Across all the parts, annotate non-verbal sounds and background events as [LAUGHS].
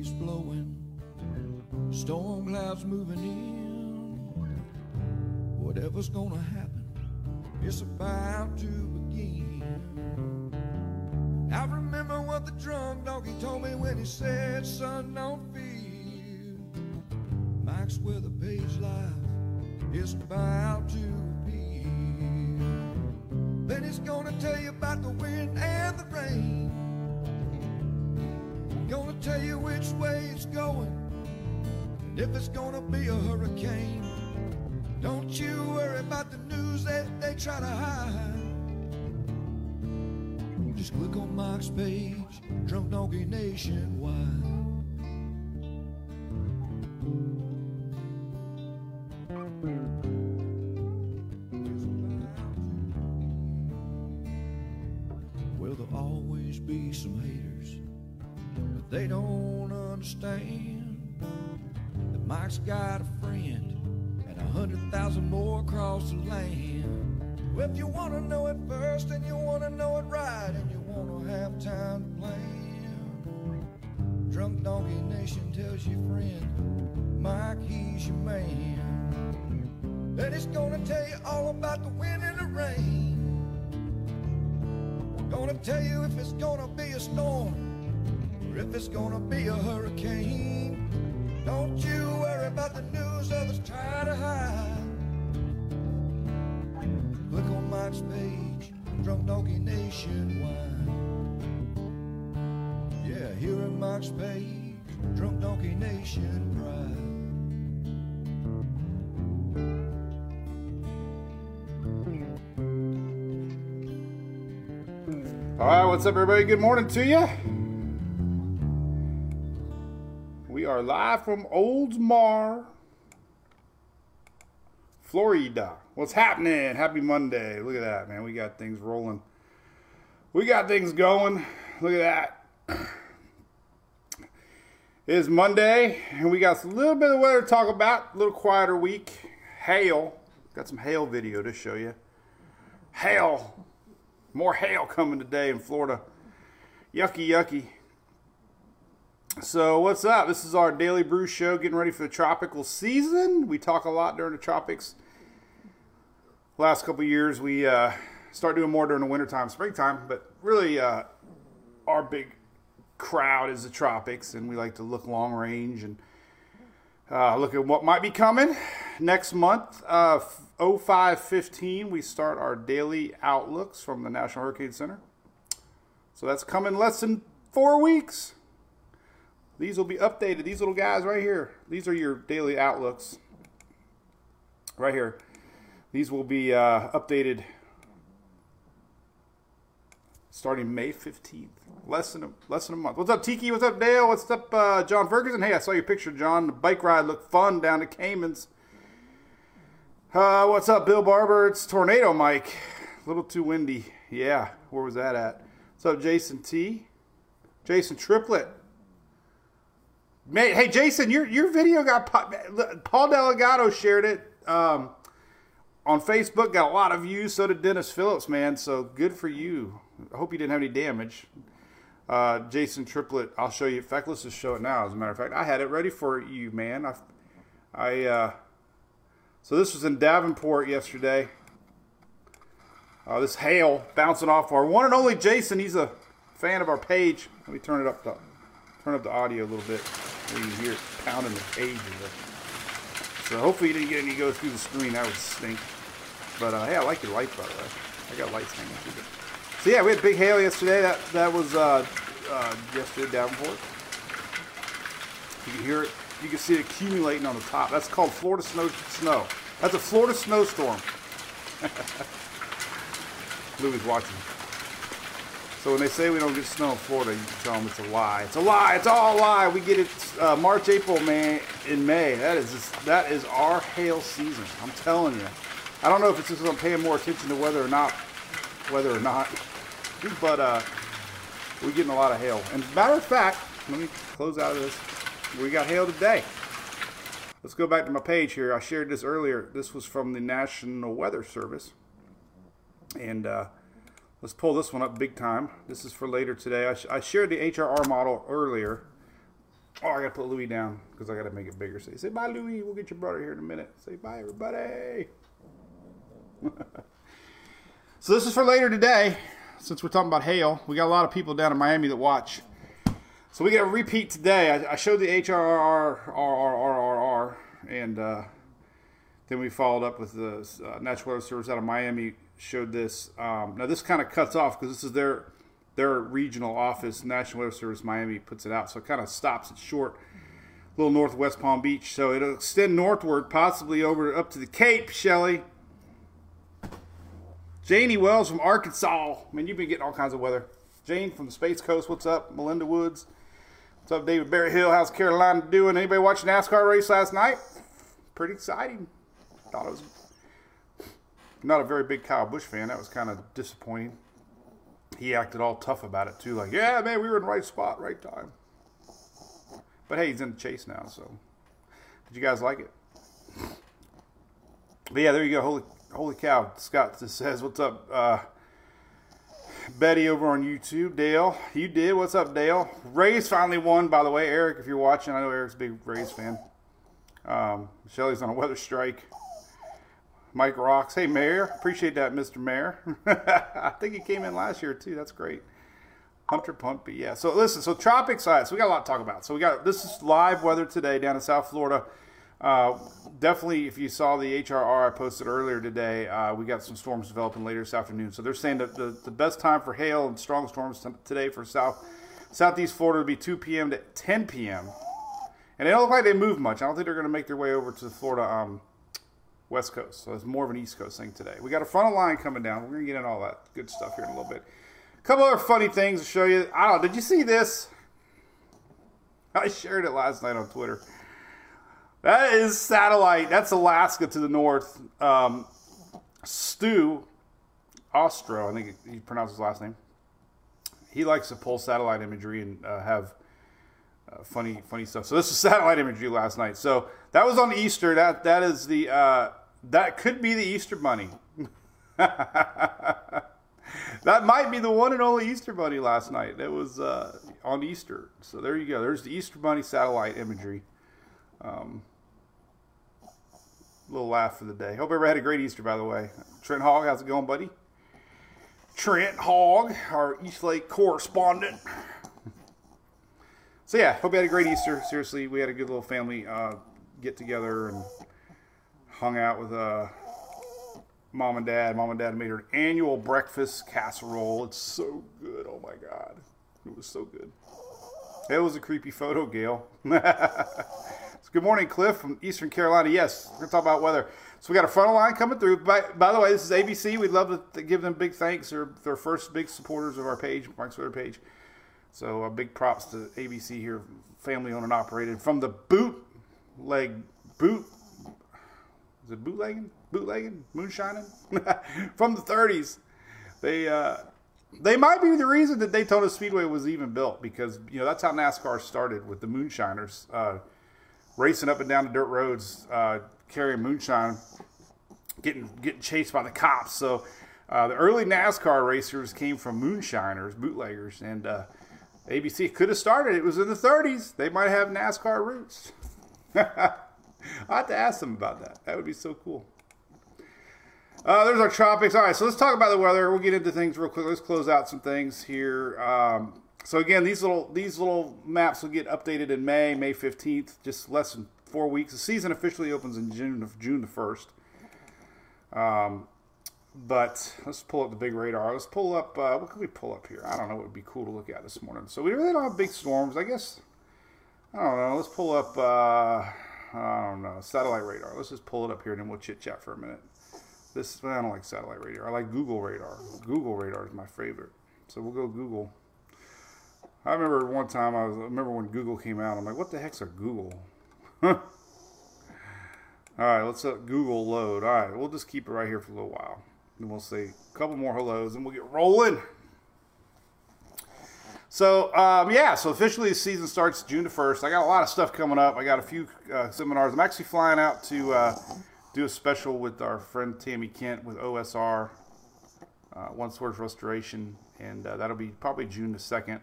breeze blowing, storm clouds moving in. Whatever's gonna happen, it's about to begin. I remember what the drunk donkey told me when he said, Son, don't fear. Mike's Weather Page life is about to appear. Then he's gonna tell you about the wind and the rain. If it's gonna be a hurricane. Don't you worry about the news that they try to hide. Just click on Mike's page, Drunk Donkey Nationwide. Well, there'll always be some haters, but they don't understand Mike's got a friend and a hundred thousand more across the land. Well, if you want to know it first and you want to know it right and you want to have time to plan, Drunk Donkey Nation tells your friend, Mike, he's your man. And he's gonna tell you all about the wind and the rain. Gonna tell you if it's gonna be a storm or if it's gonna be a hurricane. Don't you about the news others try to hide. On Mike's page, Drunk Donkey Nationwide. Yeah, here at Mike's page, Drunk Donkey Nation Pride. All right, what's up, everybody? Good morning to you. Are live from Oldsmar, Florida. What's happening? Happy Monday. Look at that, man. We got things rolling. We got things going. Look at that. It is Monday, and we got a little bit of weather to talk about. A little quieter week. Hail. Got some hail video to show you. Hail. More hail coming today in Florida. Yucky, yucky. So, what's up? This is our Daily Brew Show, getting ready for the tropical season. We talk a lot during the tropics. Last couple years, we uh, start doing more during the wintertime, springtime, but really, uh, our big crowd is the tropics, and we like to look long range and uh, look at what might be coming next month. Uh, 0515, we start our daily outlooks from the National Hurricane Center. So that's coming less than four weeks. These will be updated. These little guys right here. These are your daily outlooks. Right here. These will be uh, updated starting May 15th. Less than a, less than a month. What's up, Tiki? What's up, Dale? What's up, uh, John Ferguson? Hey, I saw your picture, John. The bike ride looked fun down to Caymans. Uh, what's up, Bill Barber? It's Tornado Mike. A little too windy. Yeah, where was that at? What's up, Jason T? Jason Triplet. May, hey, Jason, your your video got Paul Delgado shared it um, on Facebook. Got a lot of views. So did Dennis Phillips, man. So good for you. I hope you didn't have any damage. Uh, Jason Triplet, I'll show you. Just show it now. As a matter of fact, I had it ready for you, man. I, I uh, so this was in Davenport yesterday. Uh, this hail bouncing off our one and only Jason. He's a fan of our page. Let me turn it up turn up the audio a little bit. You can hear it pounding the page. So hopefully you didn't get any go through the screen. That would stink. But uh, hey, I like your lights by the way. I got lights hanging through it. So yeah, we had big hail yesterday. That that was uh, uh, yesterday Davenport. You can hear it. You can see it accumulating on the top. That's called Florida snow. Snow. That's a Florida snowstorm. [LAUGHS] Louis watching. So when they say we don't get snow in Florida, you can tell them it's a lie. It's a lie. It's all a lie. We get it uh, March, April, May, in May. That is just, that is our hail season. I'm telling you. I don't know if it's just I'm paying more attention to weather or not, whether or not, [LAUGHS] but uh, we're getting a lot of hail. And matter of fact, let me close out of this. We got hail today. Let's go back to my page here. I shared this earlier. This was from the National Weather Service. And uh, let's pull this one up big time. This is for later today. I, sh I shared the HRR model earlier. Oh, I gotta put Louis down because I gotta make it bigger. Say, say bye, Louis. We'll get your brother here in a minute. Say bye, everybody. [LAUGHS] so this is for later today. Since we're talking about hail, we got a lot of people down in Miami that watch. So we got a repeat today. I, I showed the HRRRRRRR, and uh, then we followed up with the uh, Natural Weather Service out of Miami. Showed this. Um, now this kind of cuts off because this is their their regional office. National Weather Service Miami puts it out, so it kind of stops it short. A little northwest Palm Beach, so it'll extend northward, possibly over up to the Cape. Shelly, Janie Wells from Arkansas. Man, you've been getting all kinds of weather. Jane from the Space Coast, what's up? Melinda Woods. What's up, David Berry Hill? How's Carolina doing? Anybody watch NASCAR race last night? Pretty exciting. Thought it was not a very big Kyle Busch fan. That was kind of disappointing. He acted all tough about it too, like, yeah, man, we were in the right spot, right time. But hey, he's in the chase now, so did you guys like it? But yeah, there you go. Holy, holy cow! Scott just says, "What's up, uh, Betty over on YouTube?" Dale, you did. What's up, Dale? Rays finally won, by the way. Eric, if you're watching, I know Eric's a big Rays fan. Um, Shelly's on a weather strike. Mike Rocks. Hey, Mayor. Appreciate that, Mr. Mayor. [LAUGHS] I think he came in last year, too. That's great. Hunter Pumpy. Yeah. So, listen. So, tropic side. So, we got a lot to talk about. So, we got this is live weather today down in South Florida. Uh, definitely, if you saw the HRR I posted earlier today, uh, we got some storms developing later this afternoon. So, they're saying that the, the best time for hail and strong storms t- today for South Southeast Florida would be 2 p.m. to 10 p.m. And they don't look like they move much. I don't think they're going to make their way over to Florida um, West Coast. So it's more of an East Coast thing today. We got a frontal line coming down. We're going to get into all that good stuff here in a little bit. A couple other funny things to show you. I don't know. Did you see this? I shared it last night on Twitter. That is satellite. That's Alaska to the north. Um, Stu Ostro, I think he pronounced his last name. He likes to pull satellite imagery and uh, have uh, funny, funny stuff. So this is [LAUGHS] satellite imagery last night. So that was on Easter. That that is the uh, that could be the Easter bunny. [LAUGHS] that might be the one and only Easter bunny last night. That was uh, on Easter. So there you go. There's the Easter bunny satellite imagery. Um, little laugh for the day. Hope everybody had a great Easter, by the way. Trent Hogg, how's it going, buddy? Trent Hogg, our East Lake correspondent. So yeah, hope you had a great Easter. Seriously, we had a good little family uh, get together and hung out with uh, mom and dad. Mom and dad made her annual breakfast casserole. It's so good. Oh my god, it was so good. It was a creepy photo, Gail. [LAUGHS] good morning, Cliff from Eastern Carolina. Yes, we're gonna talk about weather. So we got a frontal line coming through. By, by the way, this is ABC. We'd love to give them big thanks. They're their first big supporters of our page, Mark's Twitter page. So uh, big props to ABC here, family owned and operated from the bootleg boot. Is it bootlegging? Bootlegging? Moonshining? [LAUGHS] from the 30s. They uh, they might be the reason that Daytona Speedway was even built because you know that's how NASCAR started with the moonshiners uh, racing up and down the dirt roads, uh, carrying moonshine, getting getting chased by the cops. So uh, the early NASCAR racers came from moonshiners, bootleggers, and uh, ABC could have started. It was in the 30s. They might have NASCAR roots. [LAUGHS] I have to ask them about that. That would be so cool. Uh, there's our tropics. All right, so let's talk about the weather. We'll get into things real quick. Let's close out some things here. Um, so again, these little these little maps will get updated in May, May 15th, just less than four weeks. The season officially opens in June of June the 1st. Um, but let's pull up the big radar. Let's pull up. Uh, what can we pull up here? I don't know what would be cool to look at this morning. So we really don't have big storms. I guess. I don't know. Let's pull up. Uh, I don't know. Satellite radar. Let's just pull it up here and then we'll chit chat for a minute. This I don't like satellite radar. I like Google radar. Google radar is my favorite. So we'll go Google. I remember one time I was. I remember when Google came out. I'm like, what the heck's a Google? [LAUGHS] All right, let's let Google load. All right, we'll just keep it right here for a little while. And we'll say a couple more hellos and we'll get rolling. So, um, yeah, so officially the season starts June the 1st. I got a lot of stuff coming up. I got a few uh, seminars. I'm actually flying out to uh, do a special with our friend Tammy Kent with OSR, uh, One Source Restoration, and uh, that'll be probably June the 2nd.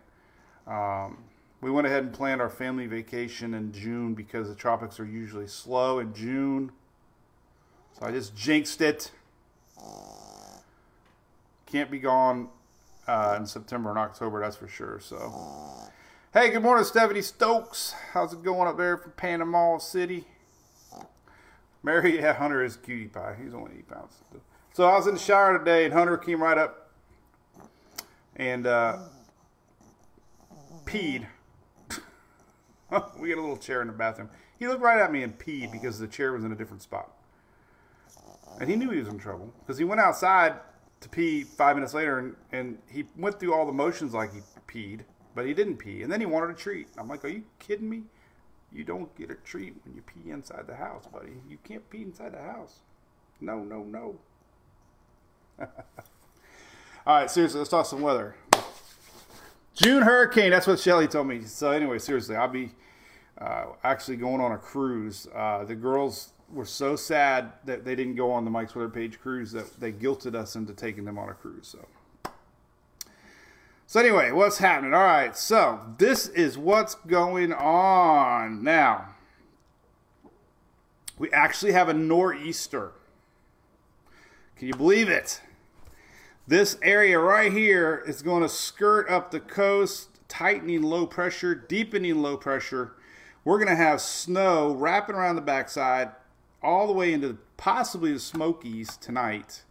Um, we went ahead and planned our family vacation in June because the tropics are usually slow in June. So I just jinxed it. Can't be gone uh, in September and October, that's for sure. So, hey, good morning, Stephanie Stokes. How's it going up there from Panama City? Mary, [LAUGHS] yeah, Hunter is cutie pie. He's only eight pounds. So I was in the shower today, and Hunter came right up and uh, peed. [LAUGHS] we had a little chair in the bathroom. He looked right at me and peed because the chair was in a different spot. And he knew he was in trouble because he went outside to pee five minutes later and, and he went through all the motions like he peed, but he didn't pee. And then he wanted a treat. I'm like, are you kidding me? You don't get a treat when you pee inside the house, buddy. You can't pee inside the house. No, no, no. [LAUGHS] all right, seriously, let's talk some weather. June hurricane. That's what Shelly told me. So anyway, seriously, I'll be uh, actually going on a cruise. Uh, the girls were so sad that they didn't go on the Mike's Weather Page cruise that they guilted us into taking them on a cruise. So, so anyway, what's happening? All right, so this is what's going on now. We actually have a nor'easter. Can you believe it? This area right here is going to skirt up the coast, tightening low pressure, deepening low pressure. We're going to have snow wrapping around the backside all the way into possibly the Smokies tonight.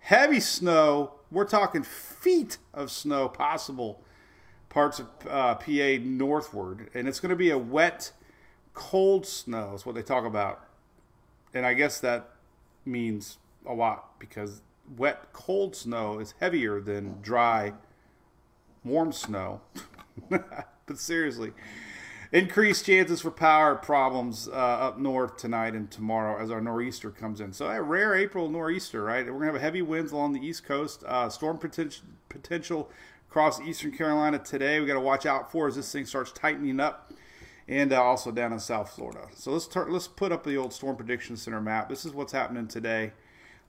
Heavy snow, we're talking feet of snow possible parts of uh, PA northward. And it's going to be a wet, cold snow, is what they talk about. And I guess that means a lot because wet, cold snow is heavier than dry, warm snow. [LAUGHS] but seriously, increased chances for power problems uh, up north tonight and tomorrow as our nor'easter comes in. So a rare April nor'easter, right? We're gonna have heavy winds along the east coast, uh, storm potential potential across eastern Carolina today. We got to watch out for as this thing starts tightening up. And uh, also down in South Florida. So let's tar- let's put up the old Storm Prediction Center map. This is what's happening today.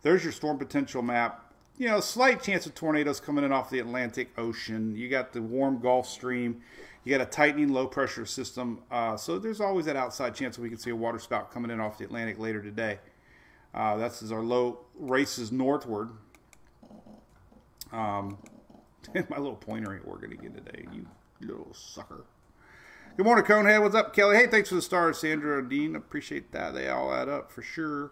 There's your storm potential map. You know, slight chance of tornadoes coming in off the Atlantic Ocean. You got the warm Gulf Stream. You got a tightening low pressure system. Uh, so there's always that outside chance that we can see a water spout coming in off the Atlantic later today. Uh, that's as our low races northward. Um, [LAUGHS] my little pointer ain't working again today. You little sucker. Good morning, Conehead. What's up, Kelly? Hey, thanks for the stars, Sandra and Dean. Appreciate that. They all add up for sure.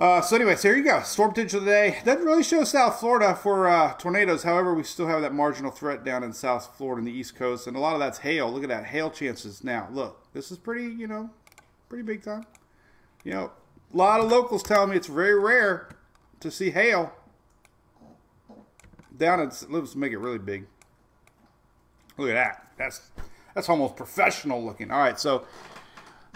Uh, so, anyways, here you go. Storm potential today. Doesn't really show South Florida for uh, tornadoes. However, we still have that marginal threat down in South Florida and the East Coast, and a lot of that's hail. Look at that hail chances. Now, look, this is pretty, you know, pretty big time. You know, a lot of locals tell me it's very rare to see hail down in. Let's make it really big. Look at that. That's that's almost professional looking. All right, so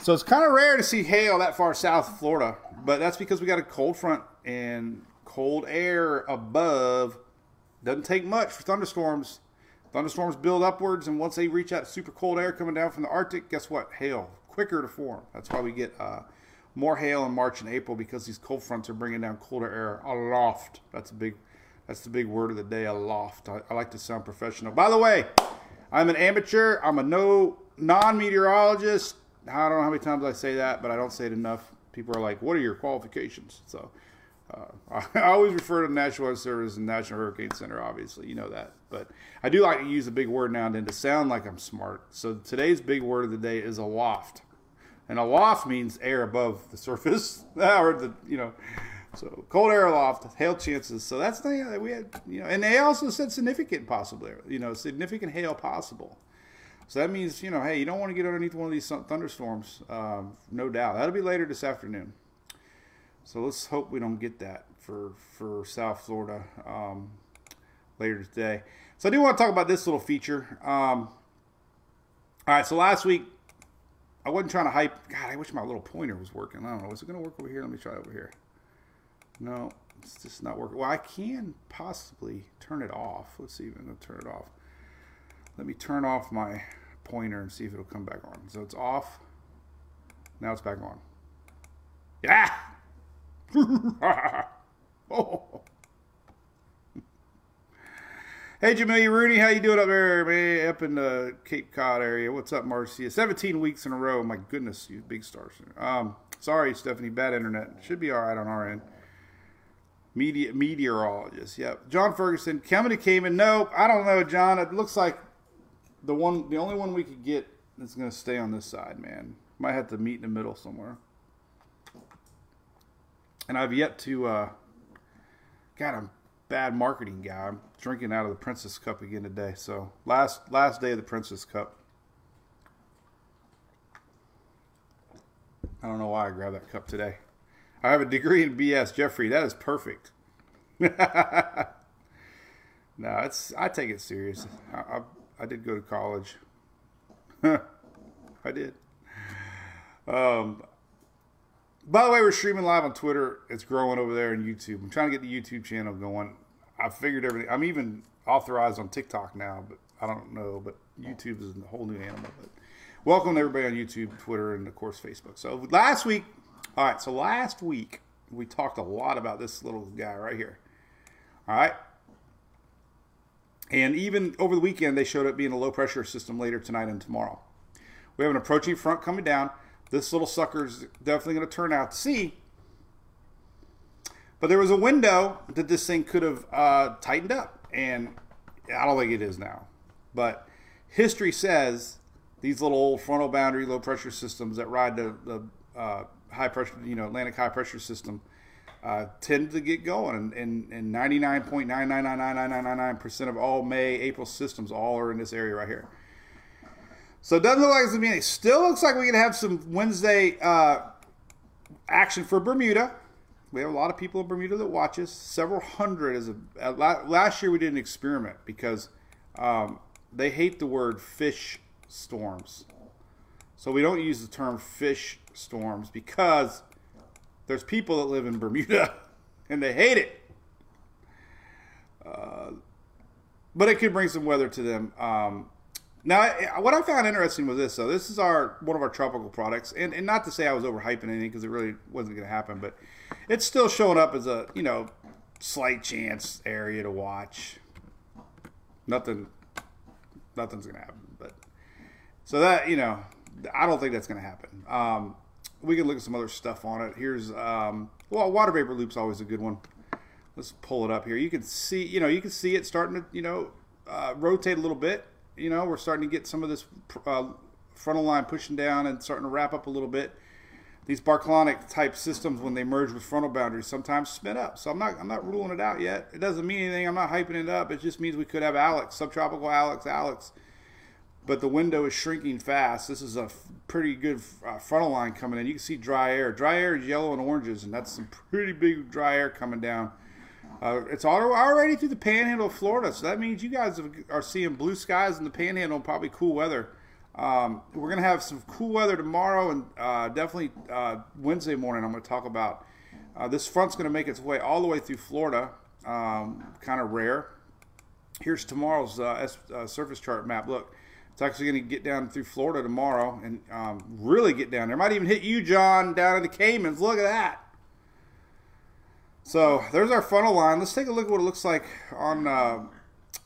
so it's kind of rare to see hail that far south of Florida, but that's because we got a cold front and cold air above. Doesn't take much for thunderstorms. Thunderstorms build upwards, and once they reach that super cold air coming down from the Arctic, guess what? Hail quicker to form. That's why we get uh, more hail in March and April because these cold fronts are bringing down colder air aloft. That's a big, that's the big word of the day. Aloft. I, I like to sound professional. By the way, I'm an amateur. I'm a no non-meteorologist. I don't know how many times I say that, but I don't say it enough. People are like, "What are your qualifications?" So uh, [LAUGHS] I always refer to the National Weather Service and National Hurricane Center. Obviously, you know that, but I do like to use a big word now and then to sound like I'm smart. So today's big word of the day is aloft, and aloft means air above the [LAUGHS] surface, [LAUGHS] or the you know. So cold air aloft, hail chances. So that's the thing that we had, you know, and they also said significant possibly, you know, significant hail possible. So that means, you know, hey, you don't want to get underneath one of these thunderstorms, um, no doubt. That'll be later this afternoon. So let's hope we don't get that for for South Florida um, later today. So I do want to talk about this little feature. Um, all right, so last week I wasn't trying to hype. God, I wish my little pointer was working. I don't know. Is it going to work over here? Let me try over here. No, it's just not working. Well, I can possibly turn it off. Let's see if going to turn it off. Let me turn off my pointer and see if it'll come back on. So it's off. Now it's back on. Yeah! [LAUGHS] oh. Hey, Jamelia Rooney, how you doing up there, man? Up in the Cape Cod area. What's up, Marcia? 17 weeks in a row. My goodness, you big stars. Um, sorry, Stephanie, bad internet. Should be all right on our end. Media meteorologist. Yep. John Ferguson coming to Cayman. Nope. I don't know, John. It looks like the one, the only one we could get that's going to stay on this side, man. Might have to meet in the middle somewhere. And I've yet to. Uh, God, I'm bad marketing guy. I'm drinking out of the Princess Cup again today. So last last day of the Princess Cup. I don't know why I grabbed that cup today. I have a degree in BS, Jeffrey. That is perfect. [LAUGHS] no, it's I take it serious. I, I, I did go to college. [LAUGHS] I did. Um, by the way, we're streaming live on Twitter. It's growing over there on YouTube. I'm trying to get the YouTube channel going. I figured everything. I'm even authorized on TikTok now, but I don't know. But YouTube is a whole new animal. But welcome everybody on YouTube, Twitter, and of course Facebook. So last week, all right. So last week we talked a lot about this little guy right here. All right. And even over the weekend, they showed up being a low pressure system later tonight and tomorrow. We have an approaching front coming down. This little sucker is definitely going to turn out to sea. But there was a window that this thing could have uh, tightened up, and I don't think it is now. But history says these little old frontal boundary low pressure systems that ride the, the uh, high pressure, you know, Atlantic high pressure system uh, tend to get going. And, and, and 99.9999999% of all May, April systems all are in this area right here. So it doesn't look like it's going to be any. Still looks like going to have some Wednesday uh, action for Bermuda. We have a lot of people in Bermuda that watch us. Several hundred. As a, last year we did an experiment because um, they hate the word fish storms. So we don't use the term fish storms because there's people that live in Bermuda [LAUGHS] and they hate it. Uh, but it could bring some weather to them. Um, now, what I found interesting was this. So this is our one of our tropical products, and, and not to say I was overhyping anything because it really wasn't going to happen, but it's still showing up as a you know slight chance area to watch. Nothing, nothing's going to happen. But so that you know, I don't think that's going to happen. Um, we can look at some other stuff on it. Here's um, well, water vapor loop's always a good one. Let's pull it up here. You can see, you know, you can see it starting to, you know, uh, rotate a little bit. You know, we're starting to get some of this uh, frontal line pushing down and starting to wrap up a little bit. These baroclinic type systems, when they merge with frontal boundaries, sometimes spin up. So I'm not, I'm not ruling it out yet. It doesn't mean anything. I'm not hyping it up. It just means we could have Alex, subtropical Alex, Alex but the window is shrinking fast. This is a pretty good uh, frontal line coming in. You can see dry air. Dry air is yellow and oranges, and that's some pretty big dry air coming down. Uh, it's already through the panhandle of Florida, so that means you guys are seeing blue skies in the panhandle and probably cool weather. Um, we're going to have some cool weather tomorrow and uh, definitely uh, Wednesday morning. I'm going to talk about uh, this front's going to make its way all the way through Florida. Um, kind of rare. Here's tomorrow's uh, surface chart map. Look, it's actually going to get down through Florida tomorrow and um, really get down there. Might even hit you, John, down in the Caymans. Look at that. So there's our frontal line. Let's take a look at what it looks like on uh,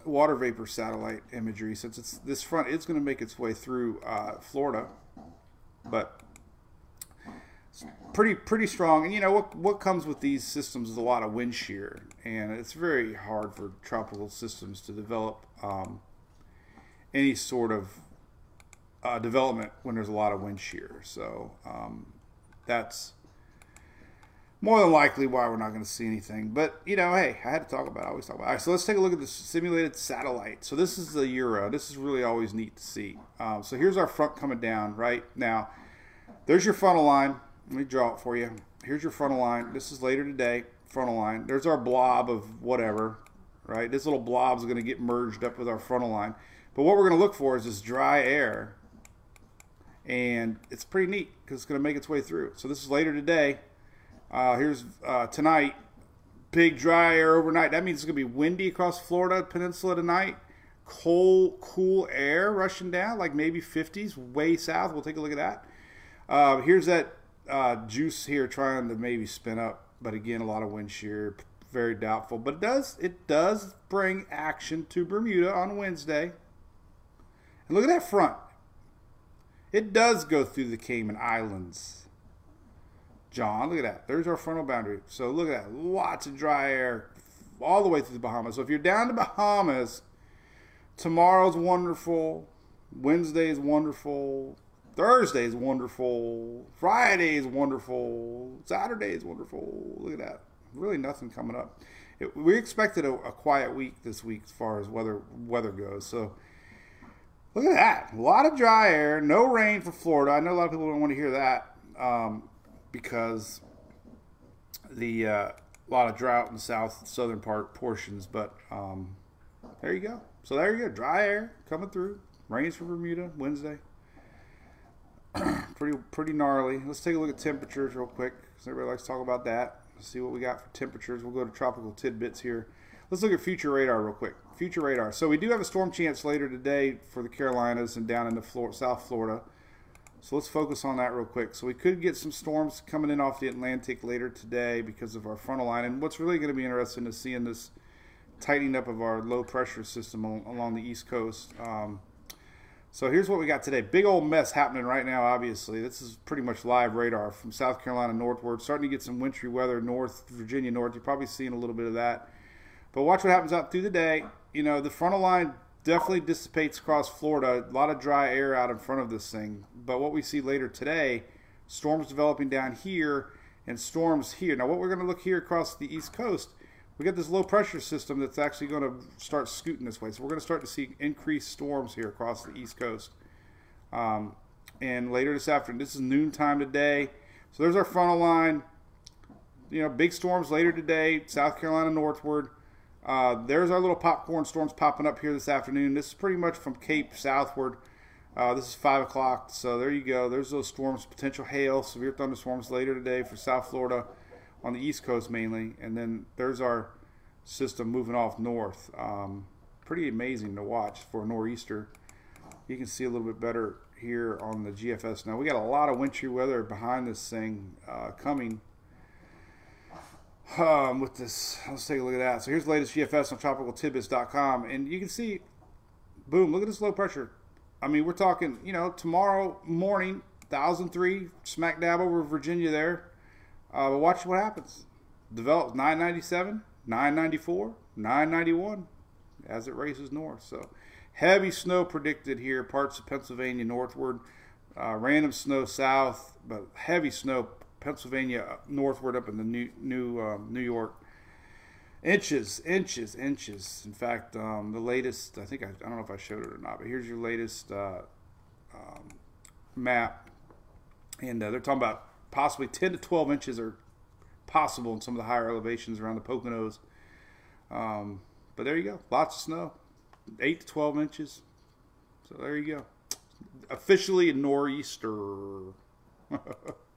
water vapor satellite imagery. Since it's this front, it's going to make its way through uh, Florida, but pretty pretty strong. And you know what what comes with these systems is a lot of wind shear, and it's very hard for tropical systems to develop. Um, any sort of uh, development when there's a lot of wind shear. So um, that's more than likely why we're not going to see anything. But you know, hey, I had to talk about. It. I always talk about. It. All right, so let's take a look at the simulated satellite. So this is the Euro. This is really always neat to see. Um, so here's our front coming down right now. There's your frontal line. Let me draw it for you. Here's your frontal line. This is later today. Frontal line. There's our blob of whatever. Right. This little blob is going to get merged up with our frontal line. But what we're going to look for is this dry air. And it's pretty neat because it's going to make its way through. So this is later today. Uh, here's uh, tonight. Big dry air overnight. That means it's going to be windy across Florida Peninsula tonight. Cold, cool air rushing down, like maybe 50s, way south. We'll take a look at that. Uh, here's that uh, juice here trying to maybe spin up. But again, a lot of wind shear. very doubtful. But it does it does bring action to Bermuda on Wednesday. And look at that front. It does go through the Cayman Islands. John, look at that. There's our frontal boundary. So look at that. Lots of dry air all the way through the Bahamas. So if you're down to Bahamas, tomorrow's wonderful. Wednesday is wonderful. Thursday is wonderful. Friday is wonderful. Saturday is wonderful. Look at that. Really nothing coming up. It, we expected a, a, quiet week this week as far as weather weather goes. So look at that. A lot of dry air. No rain for Florida. I know a lot of people don't want to hear that um, because the uh, lot of drought in the south southern part portions. But um, there you go. So there you go. Dry air coming through. Rains for Bermuda Wednesday. [CLEARS THROAT] pretty pretty gnarly. Let's take a look at temperatures real quick because everybody likes to talk about that. Let's see what we got for temperatures. We'll go to tropical tidbits here. Let's look at future radar real quick. Future radar. So we do have a storm chance later today for the Carolinas and down into South Florida. So let's focus on that real quick. So we could get some storms coming in off the Atlantic later today because of our frontal line. And what's really going to be interesting is seeing this tightening up of our low pressure system along the East Coast. Um, so here's what we got today. Big old mess happening right now, obviously. This is pretty much live radar from South Carolina northward. Starting to get some wintry weather north, Virginia north. You're probably seeing a little bit of that. But watch what happens out through the day. You know, the frontal line definitely dissipates across Florida. A lot of dry air out in front of this thing. But what we see later today, storms developing down here and storms here. Now, what we're going to look here across the East Coast we got this low pressure system that's actually going to start scooting this way. So we're going to start to see increased storms here across the East Coast. Um, and later this afternoon, this is noontime today. So there's our frontal line. You know, big storms later today, South Carolina northward. Uh, there's our little popcorn storms popping up here this afternoon. This is pretty much from Cape southward. Uh, this is 5 o'clock, so there you go. There's those storms, potential hail, severe thunderstorms later today for South Florida on the East Coast mainly, and then there's our system moving off north. Um, pretty amazing to watch for a nor'easter. You can see a little bit better here on the GFS now. We got a lot of wintry weather behind this thing uh, coming. Um, with this, let's take a look at that. So here's the latest GFS on tropicaltidbits.com, and you can see, boom, look at this low pressure. I mean, we're talking, you know, tomorrow morning, 1003, smack dab over Virginia there. Uh, but watch what happens. Develops 997, 994, 991 as it races north. So heavy snow predicted here, parts of Pennsylvania northward. Uh, random snow south, but heavy snow Pennsylvania northward up in the New New um, New York. Inches, inches, inches. In fact, um, the latest I think I, I, don't know if I showed it or not, but here's your latest uh, um, map, and uh, they're talking about possibly 10 to 12 inches are possible in some of the higher elevations around the Poconos. Um, but there you go. Lots of snow. 8 to 12 inches. So there you go. Officially a nor'easter. [LAUGHS]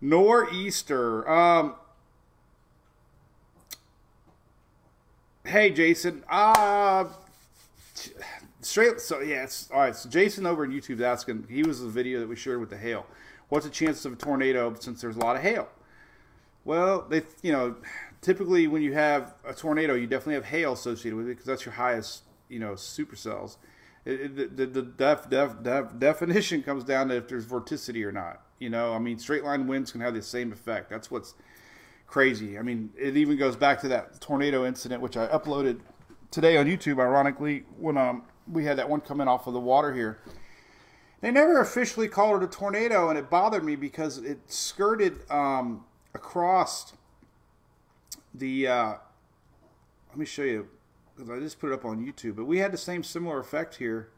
nor'easter. Um, hey, Jason. Uh, straight. So, yeah, it's, all right. So, Jason over on YouTube's asking. He was the video that we shared with the hail what's the chances of a tornado since there's a lot of hail? Well, they, you know, typically when you have a tornado, you definitely have hail associated with it because that's your highest, you know, supercells. It, the the def, def, def, definition comes down to if there's vorticity or not. You know, I mean, straight line winds can have the same effect. That's what's crazy. I mean, it even goes back to that tornado incident, which I uploaded today on YouTube, ironically, when um, we had that one coming off of the water here. They never officially called it a tornado, and it bothered me because it skirted um, across the. Uh, let me show you because I just put it up on YouTube. But we had the same similar effect here,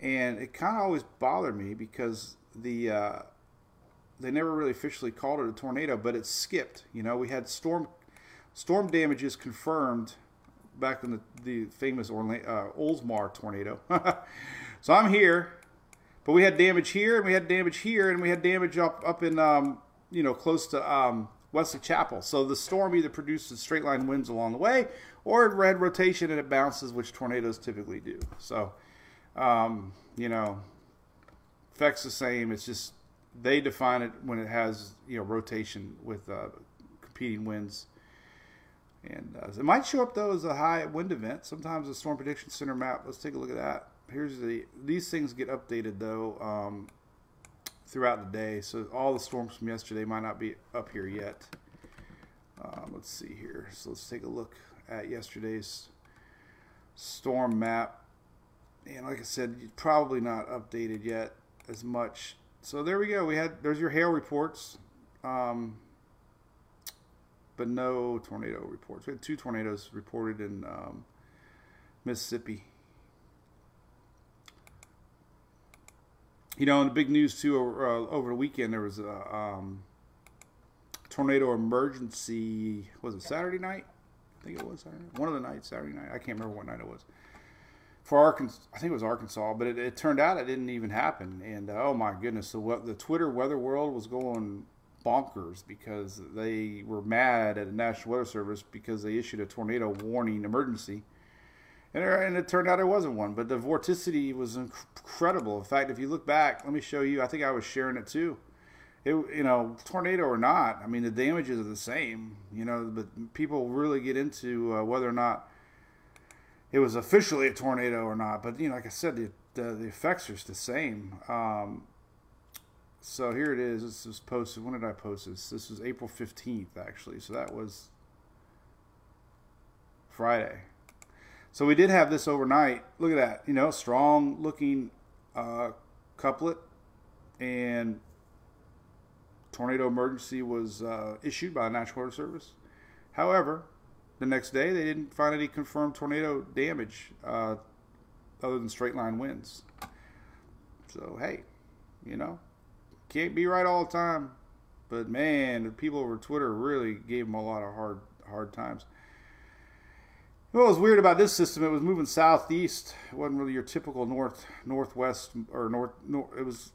and it kind of always bothered me because the uh, they never really officially called it a tornado, but it skipped. You know, we had storm storm damages confirmed back in the the famous Orla- uh, Oldsmar tornado. [LAUGHS] so I'm here but we had damage here, and we had damage here, and we had damage up up in um, you know close to um, Wesley Chapel. So the storm either produces straight line winds along the way, or had rotation and it bounces, which tornadoes typically do. So um, you know, effects the same. It's just they define it when it has you know rotation with uh, competing winds And uh, it might show up though as a high wind event. Sometimes the Storm Prediction Center map. Let's take a look at that. Here's the these things get updated though um, throughout the day. So all the storms from yesterday might not be up here yet. Uh, let's see here. So let's take a look at yesterday's storm map. And like I said, probably not updated yet as much. So there we go. We had there's your hail reports, um, but no tornado reports. We had two tornadoes reported in um, Mississippi. You know, in the big news too over, uh, over the weekend, there was a um, tornado emergency. Was it Saturday night? I think it was Saturday. One of the nights, Saturday night. I can't remember what night it was for Arkansas. I think it was Arkansas, but it, it turned out it didn't even happen. And uh, oh my goodness, the the Twitter weather world was going bonkers because they were mad at the National Weather Service because they issued a tornado warning emergency. And, and it turned out it wasn't one, but the vorticity was incredible. In fact, if you look back, let me show you. I think I was sharing it too. It, you know, tornado or not, I mean, the damages are the same. You know, but people really get into uh, whether or not it was officially a tornado or not. But you know, like I said, the the, the effects are the same. Um, so here it is. This was posted. When did I post this? This was April fifteenth, actually. So that was Friday. So we did have this overnight. Look at that. You know, strong looking uh, couplet and tornado emergency was uh, issued by the National Weather Service. However, the next day, they didn't find any confirmed tornado damage uh, other than straight line winds. So, hey, you know, can't be right all the time. But man, the people over Twitter really gave them a lot of hard hard times. What was weird about this system? It was moving southeast. It wasn't really your typical north northwest or north. north it was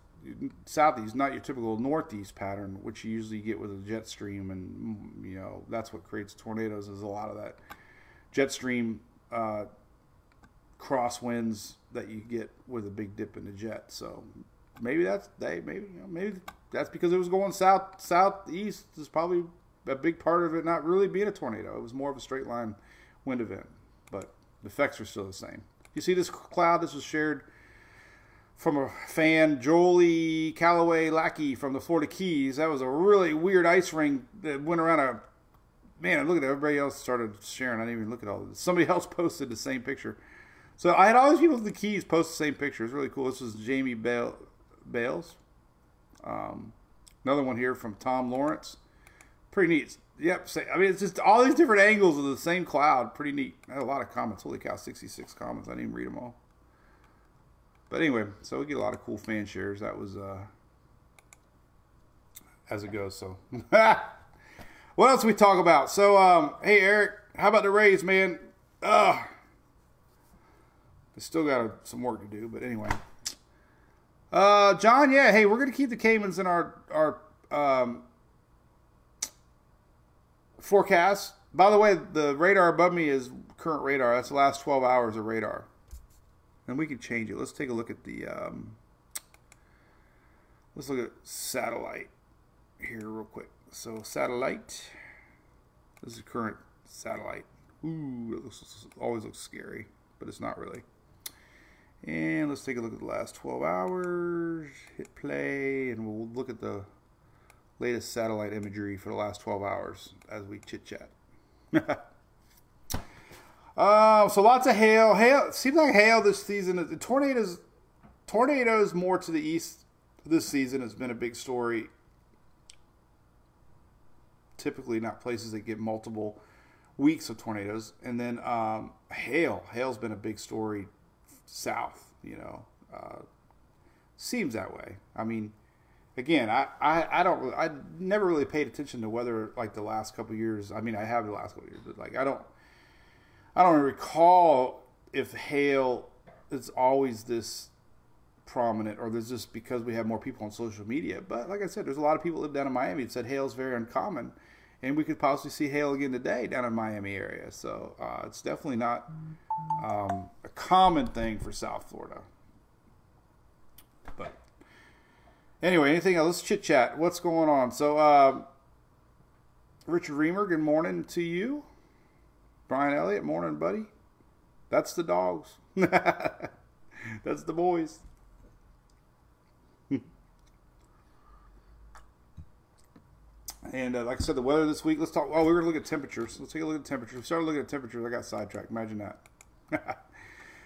southeast, not your typical northeast pattern, which you usually get with a jet stream, and you know that's what creates tornadoes. Is a lot of that jet stream uh, crosswinds that you get with a big dip in the jet. So maybe that's they maybe you know, maybe that's because it was going south southeast. Is probably a big part of it not really being a tornado. It was more of a straight line wind event, but the effects are still the same. You see this cloud? This was shared from a fan, Jolie Callaway Lackey from the Florida Keys. That was a really weird ice ring that went around a. Man, look at that. Everybody else started sharing. I didn't even look at all this. Somebody [LAUGHS] else posted the same picture. So I had all these people with the Keys post the same picture. It's really cool. This was Jamie Bale, Bales. Um, another one here from Tom Lawrence. Pretty neat. Yep. I mean, it's just all these different angles of the same cloud. Pretty neat. I had a lot of comments. Holy cow, 66 comments. I didn't even read them all. But anyway, so we get a lot of cool fan shares. That was uh, as it goes. So, [LAUGHS] what else we talk about? So, um, hey Eric, how about the Rays, man? Ugh. They still got some work to do, but anyway. Uh, John, yeah, hey, we're gonna keep the Caymans in our our um, forecast. By the way, the radar above me is current radar. That's the last 12 hours of radar and we can change it. Let's take a look at the. Um, let's look at satellite here real quick. So satellite. This is the current satellite. Ooh, it looks, always looks scary, but it's not really. And let's take a look at the last 12 hours. Hit play, and we'll look at the latest satellite imagery for the last 12 hours as we chit chat. [LAUGHS] Uh, so lots of hail. Hail seems like hail this season. The tornadoes, tornadoes more to the east this season has been a big story. Typically, not places that get multiple weeks of tornadoes, and then um, hail. Hail's been a big story south. You know, uh, seems that way. I mean, again, I, I, I don't I never really paid attention to weather like the last couple years. I mean, I have the last couple years, but like I don't I don't recall if hail is always this prominent or there's just because we have more people on social media. But like I said, there's a lot of people live down in Miami that said hail is very uncommon. And we could possibly see hail again today down in Miami area. So uh, it's definitely not um, a common thing for South Florida. But anyway, anything else? Let's chit chat. What's going on? So, uh, Richard Reamer, good morning to you. Brian Elliott, morning, buddy. That's the dogs. [LAUGHS] That's the boys. [LAUGHS] and uh, like I said, the weather this week. Let's talk. Oh, we're gonna look at temperatures. Let's take a look at temperatures. We started looking at temperatures. I got sidetracked. Imagine that. [LAUGHS]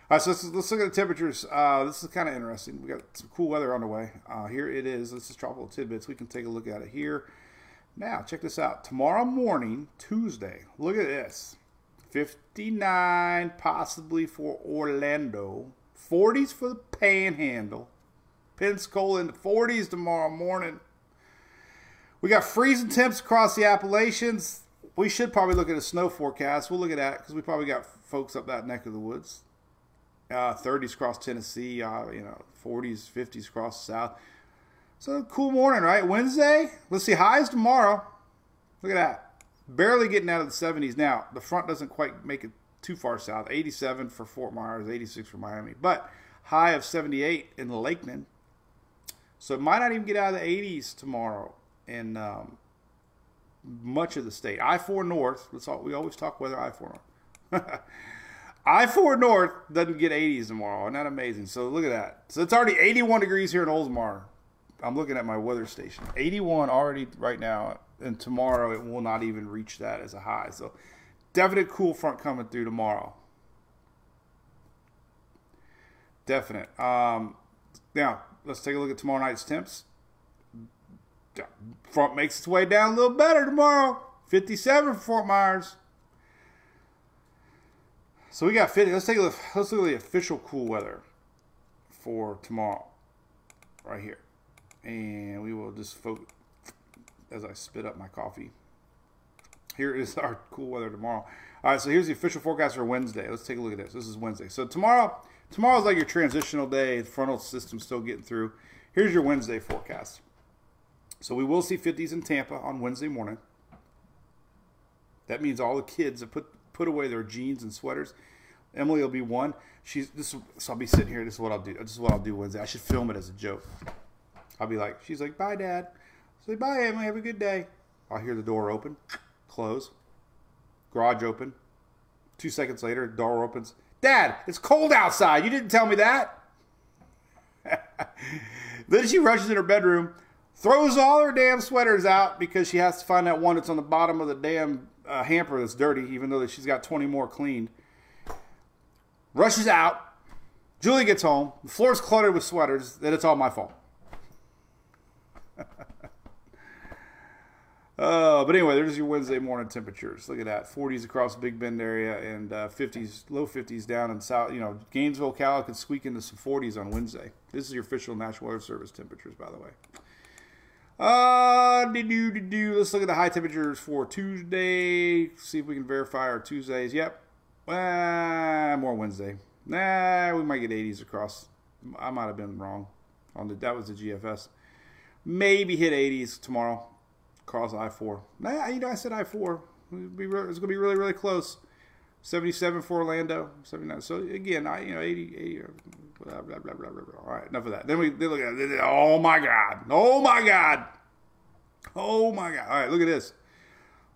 All right, so let's, let's look at the temperatures. Uh, this is kind of interesting. We got some cool weather on the way. Uh, here it is. This is tropical tidbits. We can take a look at it here. Now, check this out. Tomorrow morning, Tuesday. Look at this. 59 possibly for Orlando. 40s for the Panhandle. Pensacola in the 40s tomorrow morning. We got freezing temps across the Appalachians. We should probably look at a snow forecast. We'll look at that because we probably got folks up that neck of the woods. Uh, 30s across Tennessee, uh, you know, 40s, 50s across the south. So cool morning, right? Wednesday. Let's see highs tomorrow. Look at that. Barely getting out of the 70s now. The front doesn't quite make it too far south. 87 for Fort Myers, 86 for Miami, but high of 78 in Lakeland. So it might not even get out of the 80s tomorrow in um, much of the state. I 4 North, let's all, we always talk weather I 4 North. [LAUGHS] I 4 North doesn't get 80s tomorrow. Isn't that amazing? So look at that. So it's already 81 degrees here in Oldsmar. I'm looking at my weather station. 81 already right now, and tomorrow it will not even reach that as a high. So definite cool front coming through tomorrow. Definite. Um, now let's take a look at tomorrow night's temps. Front makes its way down a little better tomorrow. 57 for Fort Myers. So we got 50. Let's take a look. Let's look at the official cool weather for tomorrow, right here, and we will just focus as I spit up my coffee. Here is our cool weather tomorrow. All right, so here's the official forecast for Wednesday. Let's take a look at this. This is Wednesday. So tomorrow, tomorrow is like your transitional day. The frontal system still getting through. Here's your Wednesday forecast. So we will see 50s in Tampa on Wednesday morning. That means all the kids have put put away their jeans and sweaters. Emily will be one. She's this. So I'll be sitting here. This is what I'll do. This is what I'll do Wednesday. I should film it as a joke. I'll be like, she's like, bye, dad. Say bye, Emily. Have a good day. I'll hear the door open, close, garage open. Two seconds later, door opens. Dad, it's cold outside. You didn't tell me that. [LAUGHS] then she rushes in her bedroom, throws all her damn sweaters out because she has to find that one that's on the bottom of the damn uh, hamper that's dirty, even though she's got 20 more cleaned. Rushes out. Julie gets home. The floor's cluttered with sweaters. Then it's all my fault. Uh, but anyway, there's your Wednesday morning temperatures. Look at that, 40s across the Big Bend area and uh, 50s, low 50s down in South. You know, Gainesville, Cal could squeak into some 40s on Wednesday. This is your official National Weather Service temperatures, by the way. Uh. Let's look at the high temperatures for Tuesday. See if we can verify our Tuesdays. Yep. Uh, more Wednesday. Nah, we might get 80s across. I might have been wrong on the. That was the GFS. Maybe hit 80s tomorrow across I four. Nah, you know I said I four. It's to be really really close. 77 for Orlando, 79. So again, I you know 80, 80 uh, blah, blah, blah, blah, blah, blah. All right, enough of that. Then we look at it. Oh my God! Oh my God! Oh my God! All right, look at this.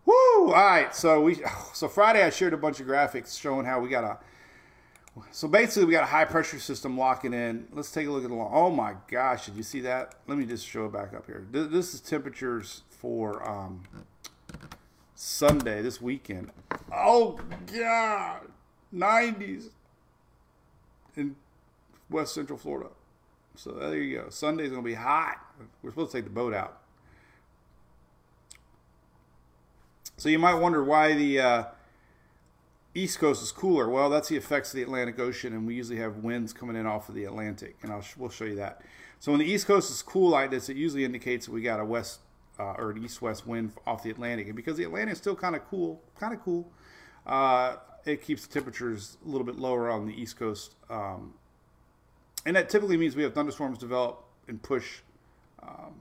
Woo! All right, so we [SIGHS] so Friday I shared a bunch of graphics showing how we got a. So basically, we got a high pressure system locking in. Let's take a look at the. Oh my gosh! Did you see that? Let me just show it back up here. This is temperatures for um, Sunday this weekend. Oh God, nineties in West Central Florida. So there you go. Sunday's gonna be hot. We're supposed to take the boat out. So you might wonder why the uh, East Coast is cooler. Well, that's the effects of the Atlantic Ocean, and we usually have winds coming in off of the Atlantic, and I'll we'll show you that. So when the East Coast is cool like this, it usually indicates that we got a west uh, or an east-west wind off the Atlantic, and because the Atlantic is still kind of cool, kind of cool, uh, it keeps the temperatures a little bit lower on the East Coast, um, and that typically means we have thunderstorms develop and push um,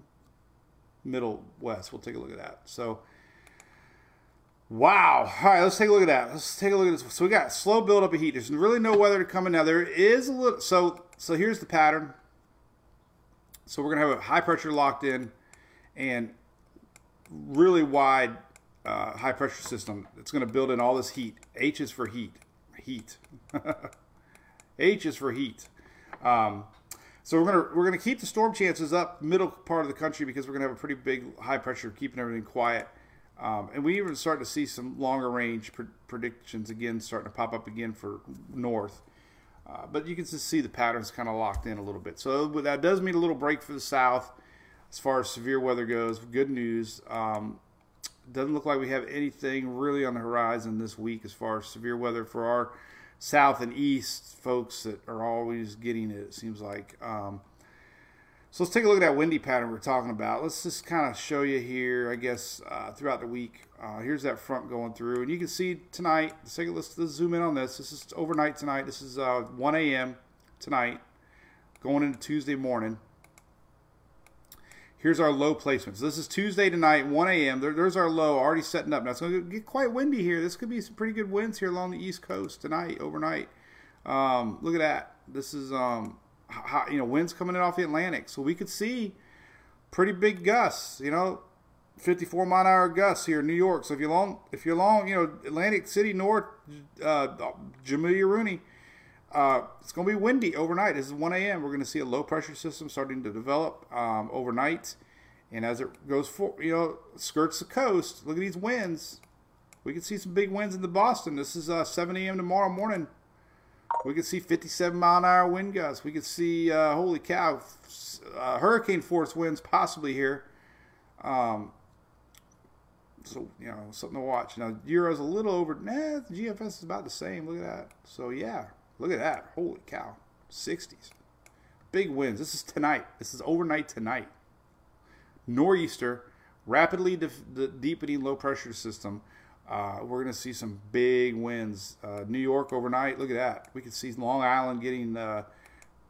middle west. We'll take a look at that. So. Wow. All right, let's take a look at that. Let's take a look at this. So we got slow buildup of heat. There's really no weather to come in now. There is a little. So so here's the pattern. So we're gonna have a high pressure locked in, and really wide uh, high pressure system. It's going to build in all this heat. H is for heat. Heat. [LAUGHS] H is for heat. Um, so we're gonna we're gonna keep the storm chances up middle part of the country because we're gonna have a pretty big high pressure keeping everything quiet. Um, and we even start to see some longer range pre- predictions again starting to pop up again for north. Uh, but you can just see the patterns kind of locked in a little bit. So that does mean a little break for the south as far as severe weather goes. Good news. Um, doesn't look like we have anything really on the horizon this week as far as severe weather for our south and east folks that are always getting it. It seems like. Um, so let's take a look at that windy pattern we're talking about. Let's just kind of show you here, I guess, uh, throughout the week. Uh, here's that front going through, and you can see tonight. Let's take let's, let's zoom in on this. This is overnight tonight. This is uh, 1 a.m. tonight, going into Tuesday morning. Here's our low placements. This is Tuesday tonight, 1 a.m. There, there's our low already setting up. Now it's going to get quite windy here. This could be some pretty good winds here along the East Coast tonight, overnight. Um, look at that. This is um, you know winds coming in off the Atlantic, so we could see pretty big gusts. You know, 54 mile an hour gusts here in New York. So if you're long, if you're long, you know Atlantic City North, uh, Jamelia Rooney uh, it's going to be windy overnight. This is 1 a.m. We're going to see a low pressure system starting to develop um, overnight. And as it goes for, you know, skirts the coast, look at these winds. We can see some big winds in the Boston. This is uh, 7 a.m. tomorrow morning. We could see 57 mile an hour wind gusts. We could see, uh, holy cow, uh, hurricane force winds possibly here. Um, so you know something to watch. Now Euro's a little over. Nah, GFS is about the same. Look at that. So yeah, Look at that. Holy cow. 60s. Big winds. This is tonight. This is overnight tonight. Nor'easter, rapidly de- deepening low pressure system. Uh, we're going to see some big winds. Uh, New York overnight. Look at that. We can see Long Island getting uh,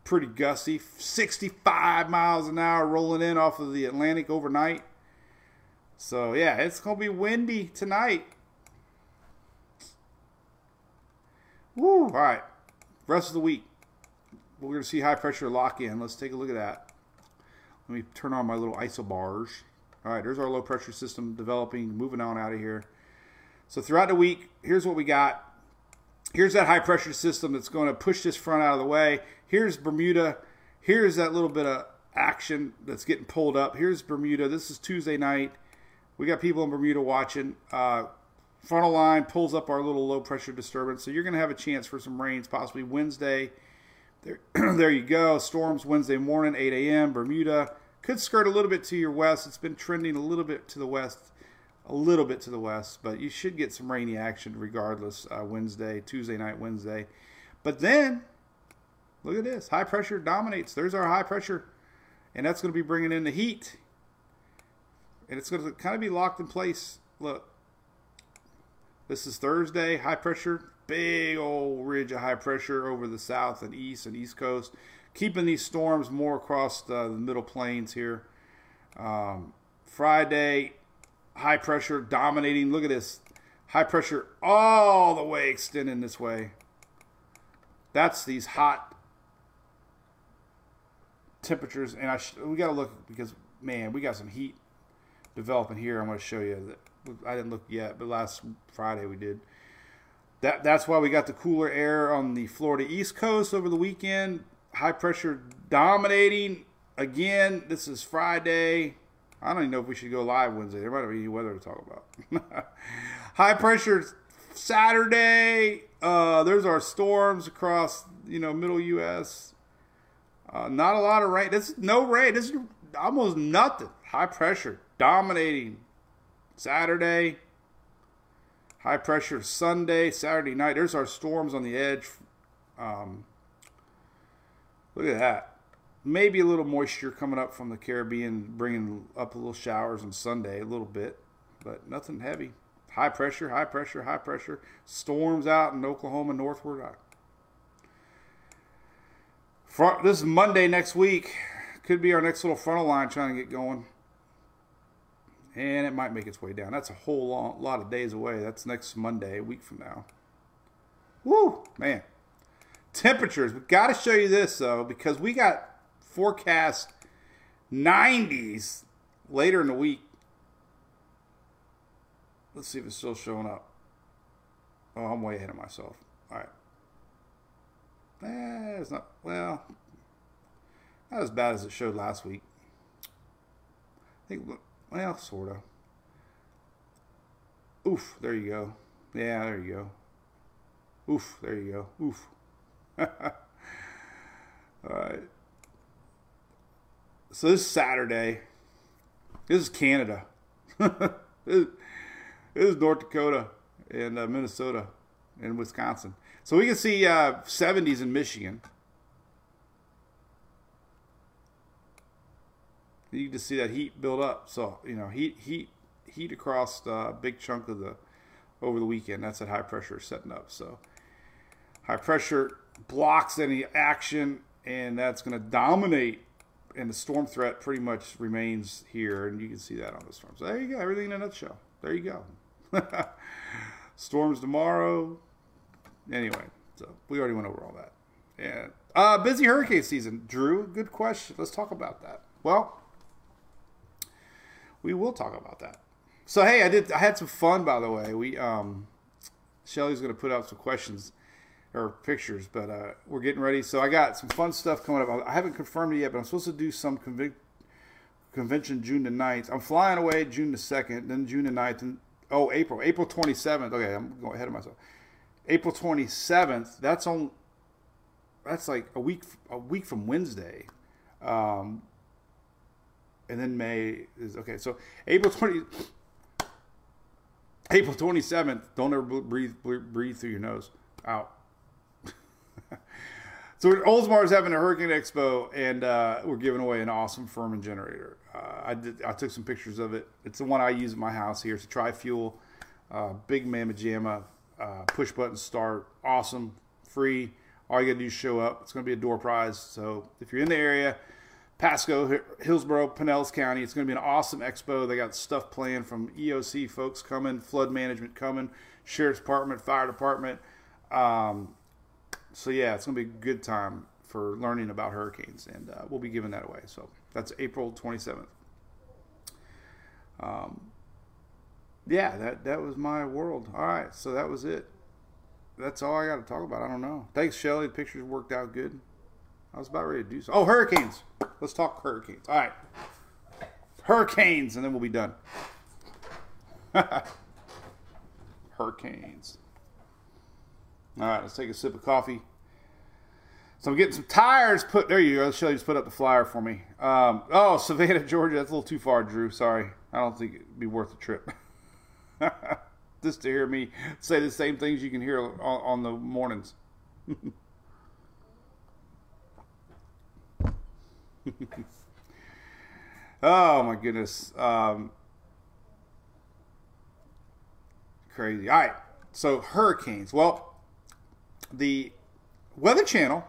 pretty gusty. 65 miles an hour rolling in off of the Atlantic overnight. So, yeah, it's going to be windy tonight. Woo. All right. Rest of the week, we're going to see high pressure lock in. Let's take a look at that. Let me turn on my little isobars. All right, there's our low pressure system developing, moving on out of here. So throughout the week, here's what we got. Here's that high pressure system that's going to push this front out of the way. Here's Bermuda. Here's that little bit of action that's getting pulled up. Here's Bermuda. This is Tuesday night. We got people in Bermuda watching. Uh, Frontal line pulls up our little low pressure disturbance. So you're going to have a chance for some rains possibly Wednesday. There, [CLEARS THROAT] there you go. Storms Wednesday morning, 8 a.m. Bermuda could skirt a little bit to your west. It's been trending a little bit to the west, a little bit to the west, but you should get some rainy action regardless. Uh, Wednesday, Tuesday night, Wednesday. But then, look at this. High pressure dominates. There's our high pressure, and that's going to be bringing in the heat. And it's going to kind of be locked in place. Look, this is Thursday, high pressure, big old ridge of high pressure over the south and east and east coast, keeping these storms more across the, the middle plains here. Um, Friday, high pressure dominating. Look at this. High pressure all the way extending this way. That's these hot temperatures. And I we got to look because, man, we got some heat developing here. I'm going to show you that I didn't look yet, but last Friday we did. That that's why we got the cooler air on the Florida East Coast over the weekend. High pressure dominating again. This is Friday. I don't even know if we should go live Wednesday. There might be any weather to talk about. [LAUGHS] High pressure Saturday. Uh, there's our storms across you know middle U.S. Uh, not a lot of rain. This is no rain. This is almost nothing. High pressure dominating Saturday, high pressure Sunday, Saturday night. There's our storms on the edge. Um, look at that. Maybe a little moisture coming up from the Caribbean, bringing up a little showers on Sunday, a little bit, but nothing heavy. High pressure, high pressure, high pressure. Storms out in Oklahoma northward. Front, this is Monday next week. Could be our next little frontal line trying to get going and it might make its way down. That's a whole long, lot of days away. That's next Monday, a week from now. Woo, man. Temperatures. We got to show you this though, because we got forecast 90s later in the week. Let's see if it's still showing up. Oh, I'm way ahead of myself. All right. Eh, it's not, well, not as bad as it showed last week. I think, well, sort of. Oof, there you go. Yeah, there you go. Oof, there you go. Oof. [LAUGHS] All right. So this is Saturday. This is Canada. [LAUGHS] this, is, this is North Dakota and uh, Minnesota and Wisconsin. So we can see uh, 70s in Michigan. You can just see that heat build up. So you know, heat, heat, heat across a big chunk of the over the weekend. That's that high pressure setting up. So high pressure blocks any action, and that's going to dominate. And the storm threat pretty much remains here, and you can see that on the storm. So there you go, everything in a nutshell. There you go. [LAUGHS] Storms tomorrow. Anyway, so we already went over all that. And uh, busy hurricane season. Drew, good question. Let's talk about that. Well, we will talk about that. So hey, I did. I had some fun, by the way. We um, Shelly's going to put out some questions or pictures, but uh, we're getting ready. So I got some fun stuff coming up. I haven't confirmed it yet, but I'm supposed to do some convic- convention June the 9th. I'm flying away June the 2nd, then June the 9th, and oh April, April 27th. Okay, I'm going ahead of myself. April 27th. That's on. That's like a week a week from Wednesday. Um, and then May is okay. So April 20. April 27th. Don't ever breathe breathe through your nose. Out. [LAUGHS] so Oldsmar is having a Hurricane Expo, and uh, we're giving away an awesome Firman generator. Uh, I did. I took some pictures of it. It's the one I use in my house here. It's a tri-fuel, uh, big mamma jamma, uh, push button start. Awesome, free. All you gotta do is show up. It's gonna be a door prize. So if you're in the area, Pasco, Hillsborough, Pinellas County. It's going to be an awesome expo. They got stuff planned from EOC folks coming, flood management coming, sheriff's department, fire department. Um, so yeah, it's going to be a good time for learning about hurricanes, and uh, we'll be giving that away. So that's April 27th. Um, yeah, that that was my world. All right, so that was it. That's all I got to talk about. I don't know. Thanks, Shelly. The pictures worked out good. I was about ready to do so. Oh, hurricanes. Let's talk hurricanes. All right. Hurricanes, and then we'll be done. [LAUGHS] hurricanes. All right, let's take a sip of coffee. So I'm getting some tires put. There you go. Shelly just put up the flyer for me. Um, oh, [LAUGHS] Savannah, Georgia. That's a little too far, Drew. Sorry. I don't think it'd be worth the trip. [LAUGHS] just to hear me say the same things you can hear on, on the mornings. [LAUGHS] oh my goodness. Um, crazy. All right. So hurricanes. Well, the Weather Channel.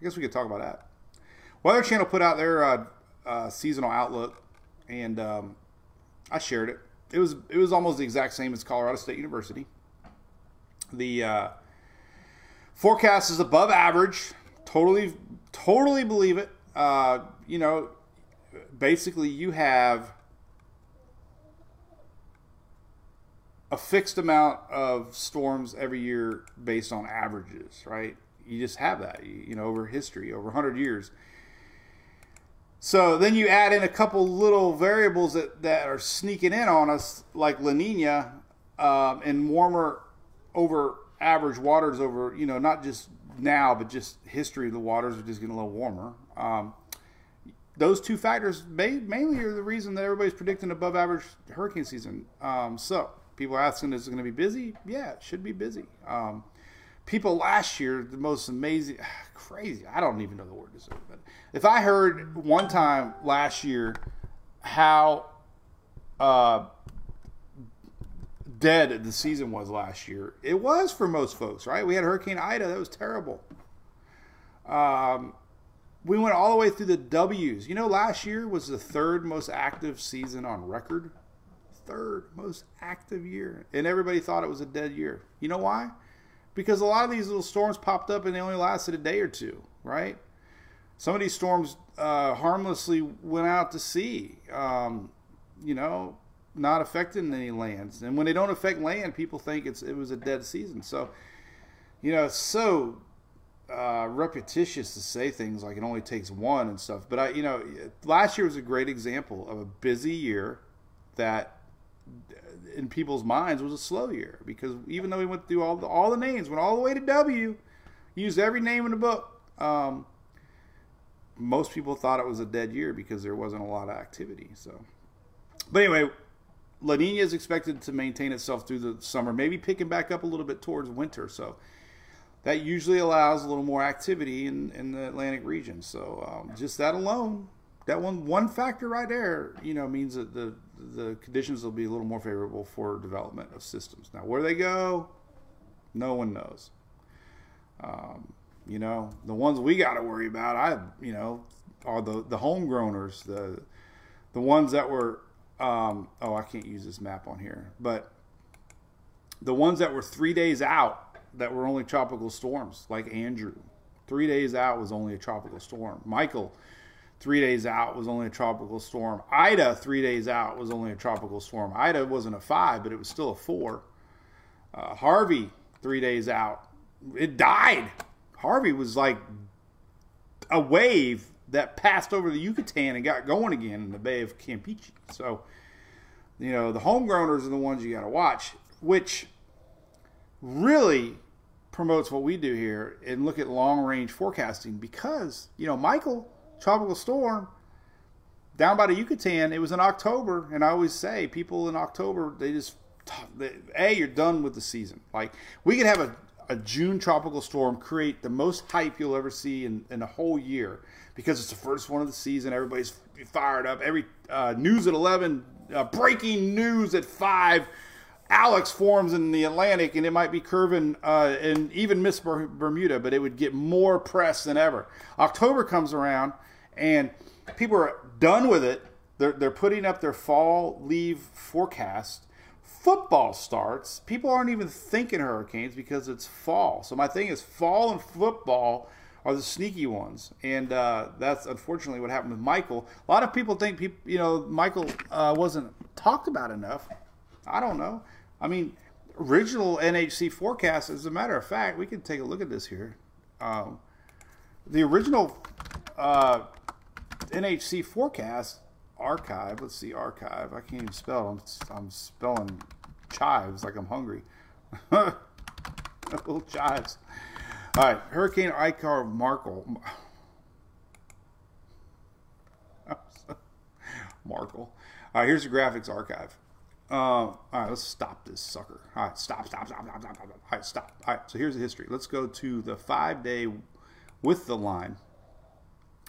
I guess we could talk about that. Weather Channel put out their uh, uh, seasonal outlook, and um, I shared it. It was it was almost the exact same as Colorado State University. The uh, forecast is above average. Totally, totally believe it. Uh, you know, basically you have a fixed amount of storms every year based on averages, right? You just have that, you, know, over history, over 100 years. So then you add in a couple little variables that, that are sneaking in on us, like La Nina um, and warmer over average waters over, you know, not just now, but just history of the waters are just getting a little warmer. Um, those two factors may, mainly are the reason that everybody's predicting above average hurricane season. Um, so people are asking, is it going to be busy? Yeah, it should be busy. Um, people last year, the most amazing, [SIGHS] crazy. I don't even know the word to say, but if I heard one time last year how uh, dead the season was last year, it was for most folks, right? We had Hurricane Ida, that was terrible. Um, we went all the way through the W's. You know, last year was the third most active season on record. Third most active year. And everybody thought it was a dead year. You know why? Because a lot of these little storms popped up and they only lasted a day or two, right? Some of these storms uh, harmlessly went out to sea. Um, you know, not affecting any lands. And when they don't affect land, people think it's it was a dead season. So, you know, so uh, repetitious to say things like it only takes one and stuff. But I, you know, last year was a great example of a busy year that, in people's minds, was a slow year because even though we went through all the all the names, went all the way to W, used every name in the book. Um, most people thought it was a dead year because there wasn't a lot of activity. So, but anyway, La Nina is expected to maintain itself through the summer, maybe picking back up a little bit towards winter. So that usually allows a little more activity in, in the Atlantic region. So um, just that alone, that one one factor right there, you know, means that the the conditions will be a little more favorable for development of systems. Now, where they go, no one knows. Um, you know, the ones we got to worry about, I you know, are the the homegrowners, the the ones that were. Um, oh, I can't use this map on here, but the ones that were three days out that were only tropical storms, like Andrew. Three days out was only a tropical storm. Michael, three days out was only a tropical storm. Ida, three days out was only a tropical storm. Ida wasn't a five, but it was still a four. Uh, Harvey, three days out, it died. Harvey was like a wave that passed over the Yucatan and got going again in the Bay of Campeche. So, you know, the homegrowners are the ones you got to watch, which really promotes what we do here and look at long range forecasting because, you know, Michael, tropical storm, down by the Yucatan, it was in October. And I always say, people in October, they just, they, A, you're done with the season. Like, we could have a, a June tropical storm create the most hype you'll ever see in, in a whole year because it's the first one of the season. Everybody's fired up. Every uh, news at 11, uh, breaking news at 5 Alex forms in the Atlantic, and it might be curving uh, and even Miss Bermuda, but it would get more press than ever. October comes around, and people are done with it. They're, they're putting up their fall leave forecast. Football starts. People aren't even thinking hurricanes because it's fall. So my thing is, fall and football are the sneaky ones, and uh, that's unfortunately what happened with Michael. A lot of people think people, you know, Michael uh, wasn't talked about enough. I don't know. I mean, original NHC forecast, as a matter of fact, we can take a look at this here. Um, the original uh, NHC forecast archive, let's see, archive. I can't even spell. I'm, I'm spelling chives like I'm hungry. [LAUGHS] Little chives. All right, Hurricane Icar Markle. [LAUGHS] Markle. All right, here's the graphics archive. Uh, all right, let's stop this sucker. All right, stop, stop, stop, stop, stop, stop. All right, stop. All right, so here's the history. Let's go to the five day with the line.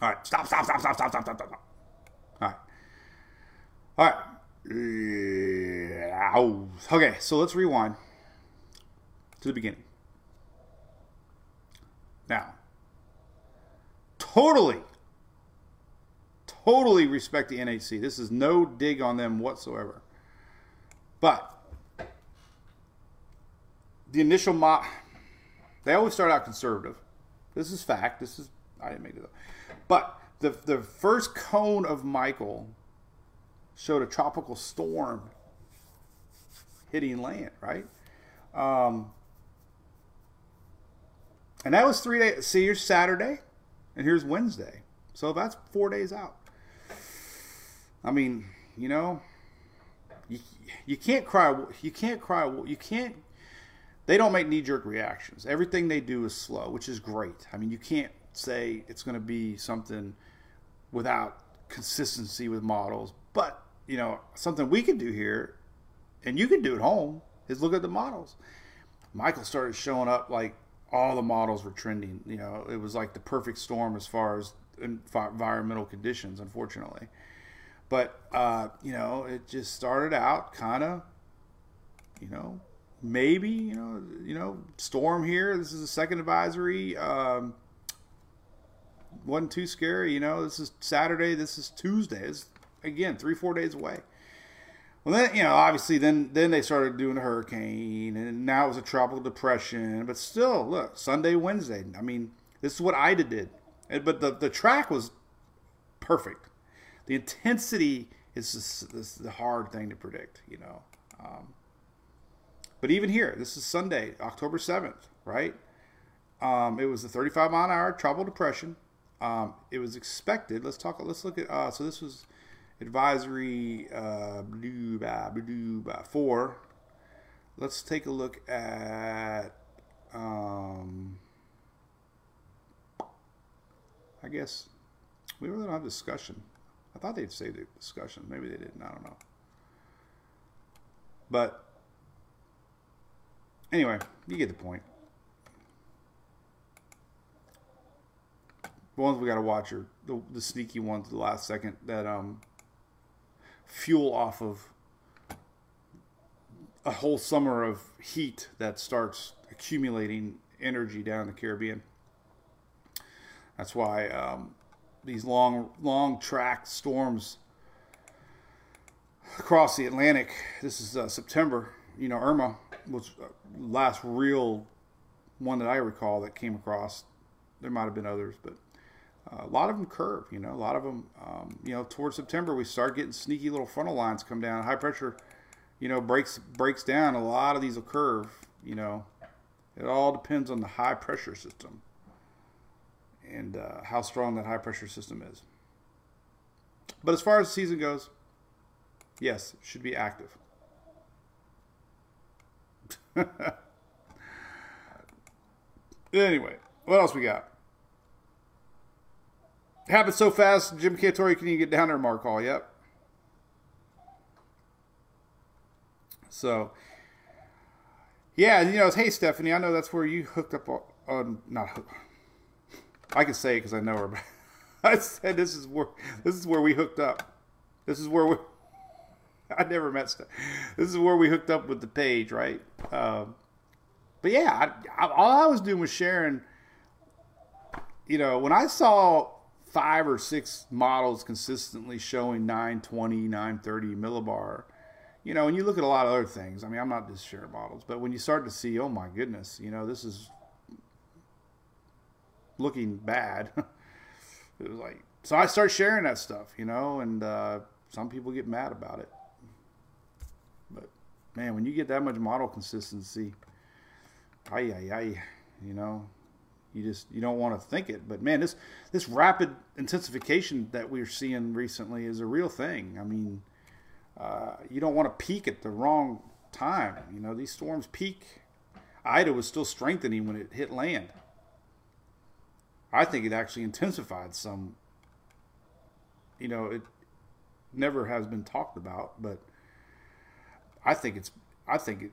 All right, stop, stop, stop, stop, stop, stop, stop, stop. All right. All right. Okay, so let's rewind to the beginning. Now, totally, totally respect the NHC. This is no dig on them whatsoever. But the initial mock, they always start out conservative. This is fact. This is I didn't make it up. But the the first cone of Michael showed a tropical storm hitting land, right? Um, and that was three days. See, here's Saturday, and here's Wednesday. So that's four days out. I mean, you know, you, you can't cry. You can't cry. You can't. They don't make knee jerk reactions. Everything they do is slow, which is great. I mean, you can't say it's going to be something without consistency with models. But you know, something we can do here, and you can do at home, is look at the models. Michael started showing up like all the models were trending. You know, it was like the perfect storm as far as environmental conditions, unfortunately. But uh, you know, it just started out kind of, you know, maybe you know, you know, storm here. This is a second advisory. Um, wasn't too scary. You know, this is Saturday. This is Tuesday. It's again three four days away. Well, then you know, obviously, then then they started doing a hurricane, and now it was a tropical depression. But still, look, Sunday, Wednesday. I mean, this is what Ida did, but the the track was perfect the intensity It's just is the hard thing to predict, you know. Um, but even here, this is Sunday, October 7th, right? Um, it was a 35 mile an hour tropical depression. Um, it was expected. Let's talk. Let's look at. Uh, so this was advisory uh, blue, bah, blue, bah, four. Let's take a look at. Um, I guess we really don't have discussion. I thought they'd say the discussion. Maybe they didn't. I don't know. But anyway, you get the point. The ones we got to watch are the, the sneaky ones, the last second that um, fuel off of a whole summer of heat that starts accumulating energy down in the Caribbean. That's why um, these long, long track storms across the Atlantic. This is uh, September. You know, Irma was uh, last real one that I recall that came across. There might have been others, but uh, a lot of them curve. You know, a lot of them. Um, you know, towards September we start getting sneaky little frontal lines come down. High pressure, you know, breaks breaks down. A lot of these will curve. You know, it all depends on the high pressure system and uh, how strong that high pressure system is. But as far as the season goes, yes, should be active. [LAUGHS] anyway, what else we got? Happened so fast, Jim Cantore can you get down there, Mark Hall? Yep. So, yeah, you know, hey Stephanie, I know that's where you hooked up on, on not hooked. I can say it because I know her, but [LAUGHS] I said this is where this is where we hooked up. This is where we. [LAUGHS] I never met Steph. This is where we hooked up with the page, right? Um, but yeah, I, I, all I was doing was sharing. You know, when I saw five or six models consistently showing 920, 930 millibar, you know, and you look at a lot of other things. I mean, I'm not just sharing models, but when you start to see, oh my goodness, you know, this is looking bad. [LAUGHS] it was like, so I start sharing that stuff, you know, and uh, some people get mad about it. But man, when you get that much model consistency, ay ay ay, you know, you just you don't want to think it. But man, this this rapid intensification that we're seeing recently is a real thing. I mean, uh, you don't want to peak at the wrong time. You know, these storms peak. Ida was still strengthening when it hit land. I think it actually intensified some. You know, it never has been talked about, but I think it's I think it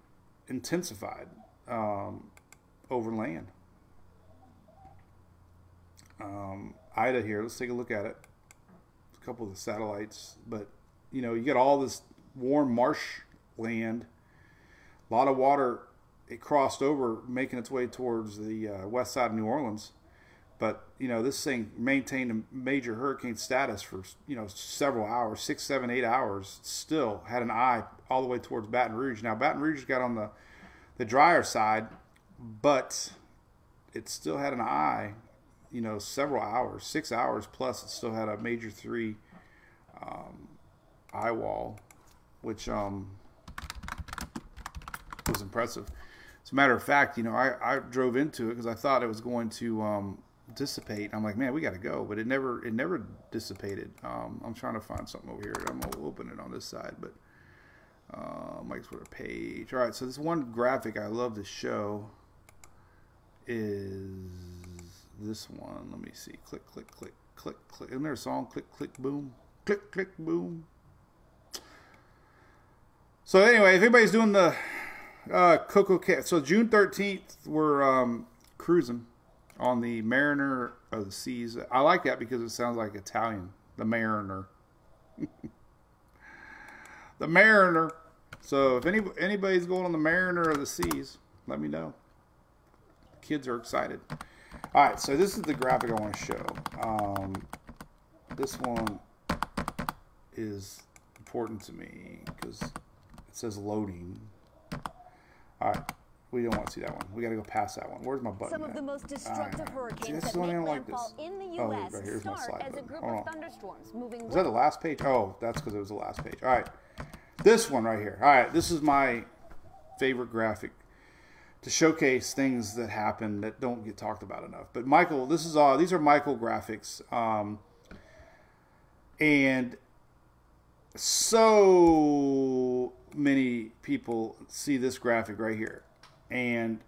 intensified um, over land. Um, Ida here. Let's take a look at it. A couple of the satellites, but you know, you get all this warm marsh land, a lot of water. It crossed over, making its way towards the uh, west side of New Orleans but you know, this thing maintained a major hurricane status for you know several hours, six, seven, eight hours. Still had an eye all the way towards Baton Rouge. Now Baton Rouge got on the the drier side, but it still had an eye. You know, several hours, six hours plus. It still had a major three um, eye wall, which um, was impressive. As a matter of fact, you know, I, I drove into it because I thought it was going to um, dissipate. I'm like, man, we got to go, but it never it never dissipated. Um, I'm trying to find something over here. I'm gonna open it on this side, but uh, Mike's Twitter page. All right, so this one graphic I love to show is this one. Let me see. Click, click, click, click, click. Isn't there a song? Click, click, boom. Click, click, boom. So anyway, if anybody's doing the uh, CocoCay, so June 13th, we're um, cruising on the Mariner of the Seas. I like that because it sounds like Italian. The Mariner. [LAUGHS] the Mariner. So if any anybody's going on the Mariner of the Seas, let me know. Kids are excited. All right, so this is the graphic I want to show. Um, this one is important to me because it says loading. All right, We don't want to see that one. We got to go past that one. Where's my button? Some of at? the most destructive. See, hurricanes that's that make don't like this. in the Oh, right, here's my start slide as a group Hold of thunderstorms moving Is that the last page? Oh, that's because it was the last page. All right. This one right here. All right. This is my favorite graphic to showcase things that happen that don't get talked about enough. But Michael, this is all. These are Michael graphics, um, and so many people see this graphic right here, and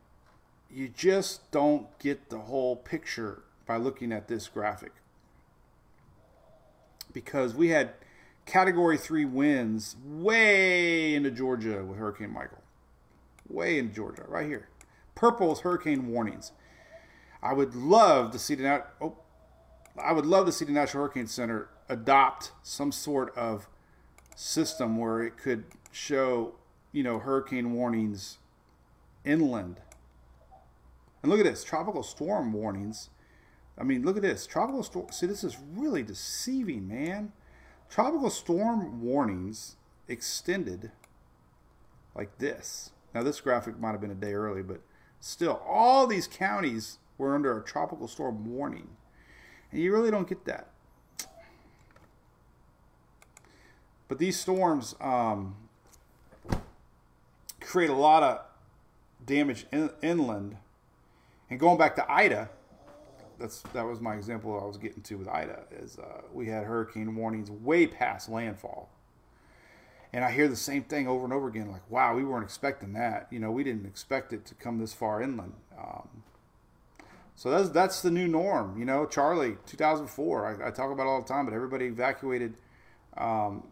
you just don't get the whole picture by looking at this graphic because we had category three winds way into Georgia with Hurricane Michael. Way in Georgia, right here. Purple's hurricane warnings. I would love to see the oh, I would love to see the National Hurricane Center adopt some sort of system where it could show, you know, hurricane warnings inland. And look at this, tropical storm warnings. I mean, look at this. Tropical storm. See, this is really deceiving, man. Tropical storm warnings extended like this. Now, this graphic might have been a day early, but still, all these counties were under a tropical storm warning. And you really don't get that. But these storms um, create a lot of damage in, inland. And going back to Ida, that's that was my example I was getting to with Ida is uh, we had hurricane warnings way past landfall, and I hear the same thing over and over again. Like, wow, we weren't expecting that. You know, we didn't expect it to come this far inland. Um, so that's that's the new norm. You know, Charley, 2004. I, I talk about it all the time, but everybody evacuated um,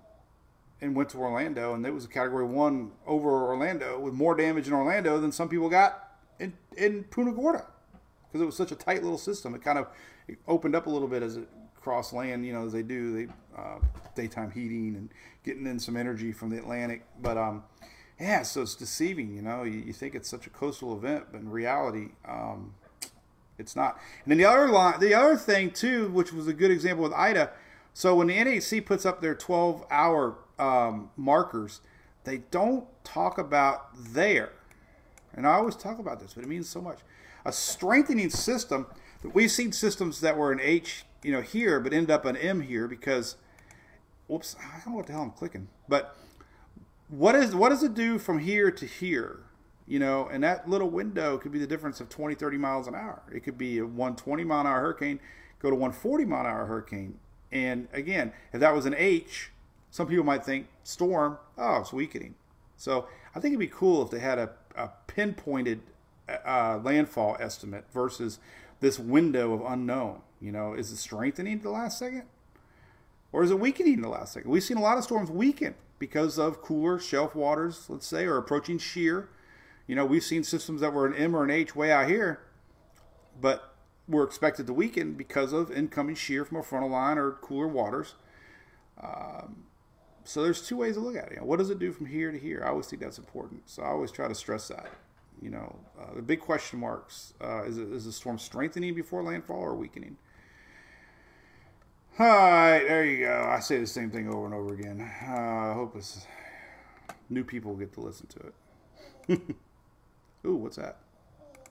and went to Orlando, and it was a Category One over Orlando with more damage in Orlando than some people got in in Punta Gorda because it was such a tight little system. It kind of it opened up a little bit as it crossed land, you know, as they do. They uh, daytime heating and getting in some energy from the Atlantic. But um, yeah, so it's deceiving. You know, you, you think it's such a coastal event, but in reality, um, it's not. And then the other line, the other thing too, which was a good example with Ida. So when the NHC puts up their 12-hour um, markers, they don't talk about there. And I always talk about this, but it means so much. A strengthening system. that We've seen systems that were an H, you know, here, but ended up an M here because, whoops, I don't know what the hell I'm clicking. But what is what does it do from here to here? You know, and that little window could be the difference of 20, 30 miles an hour. It could be a 120 mile an hour hurricane, go to 140 mile an hour hurricane. And again, if that was an H, some people might think storm, oh, it's weakening. So I think it'd be cool if they had a, a pinpointed uh, landfall estimate versus this window of unknown. You know, is it strengthening the last second? Or is it weakening the last second? We've seen a lot of storms weaken because of cooler shelf waters, let's say, or approaching shear. You know, we've seen systems that were an M or an H way out here, but were expected to weaken because of incoming shear from a frontal line or cooler waters. Um, so there's two ways to look at it. You know, what does it do from here to here? I always think that's important. So I always try to stress that. You know, uh, the big question marks: uh, is is the storm strengthening before landfall or weakening? All right, there you go. I say the same thing over and over again. Uh, I hope it's new people get to listen to it. [LAUGHS] Ooh, what's that?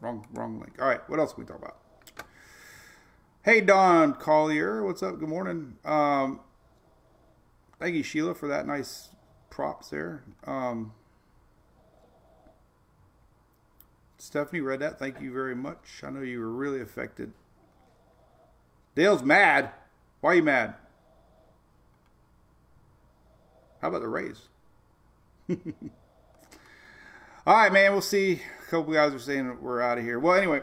Wrong, wrong link. All right, what else can we talk about? Hey, Don Collier, what's up? Good morning. Um, thank you, Sheila, for that nice props there. Um, Stephanie read that. Thank you very much. I know you were really affected. Dale's mad. Why are you mad? How about the Rays? [LAUGHS] All right, man. We'll see. A couple guys are saying we're out of here. Well, anyway,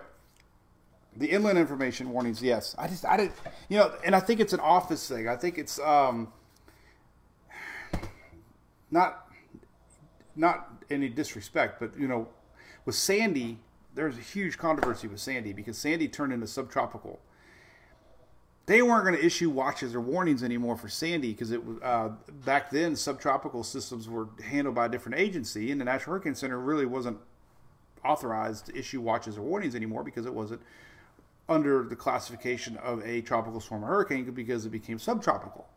the inland information warnings. Yes, I just I did. You know, and I think it's an office thing. I think it's um not not any disrespect, but you know, with Sandy, there's a huge controversy with Sandy because Sandy turned into subtropical. They weren't going to issue watches or warnings anymore for Sandy because it was uh, back then subtropical systems were handled by a different agency, and the National Hurricane Center really wasn't authorized to issue watches or warnings anymore because it wasn't under the classification of a tropical storm or hurricane because it became subtropical.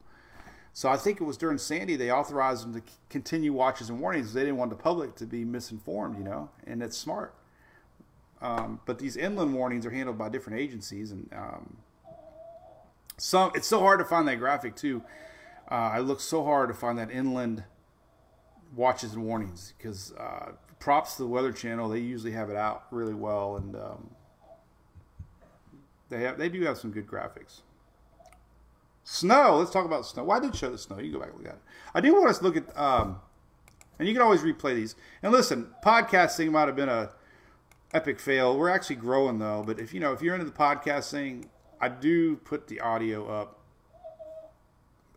So I think it was during Sandy they authorized them to continue watches and warnings. They didn't want the public to be misinformed, you know, and it's smart. Um, but these inland warnings are handled by different agencies, and um, some it's so hard to find that graphic too. Uh, I looked so hard to find that inland watches and warnings because uh, props to the Weather Channel. They usually have it out really well, and um, they have they do have some good graphics. Snow. Let's talk about snow. Why well, did show the snow? You go back and look at it. I do want us to look at, um, and you can always replay these. And listen, podcasting might have been a epic fail. We're actually growing though. But if you know if you're into the podcasting, I do put the audio up.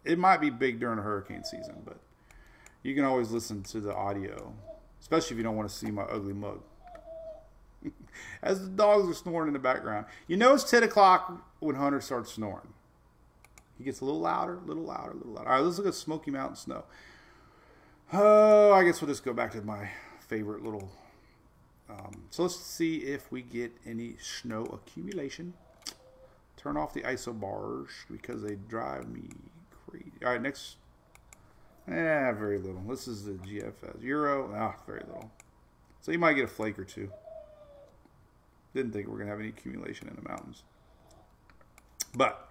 It might be big during a hurricane season, but you can always listen to the audio, especially if you don't want to see my ugly mug. [LAUGHS] As the dogs are snoring in the background, you know it's ten o'clock when Hunter starts snoring. He gets a little louder, a little louder, a little louder. All right, let's look at Smoky Mountain Snow. Oh, I guess we'll just go back to my favorite little. Um, so let's see if we get any snow accumulation. Turn off the isobars because they drive me crazy. All right, next. Eh, very little. This is the GFS. Euro, ah, very little. So you might get a flake or two. Didn't think we are going to have any accumulation in the mountains. But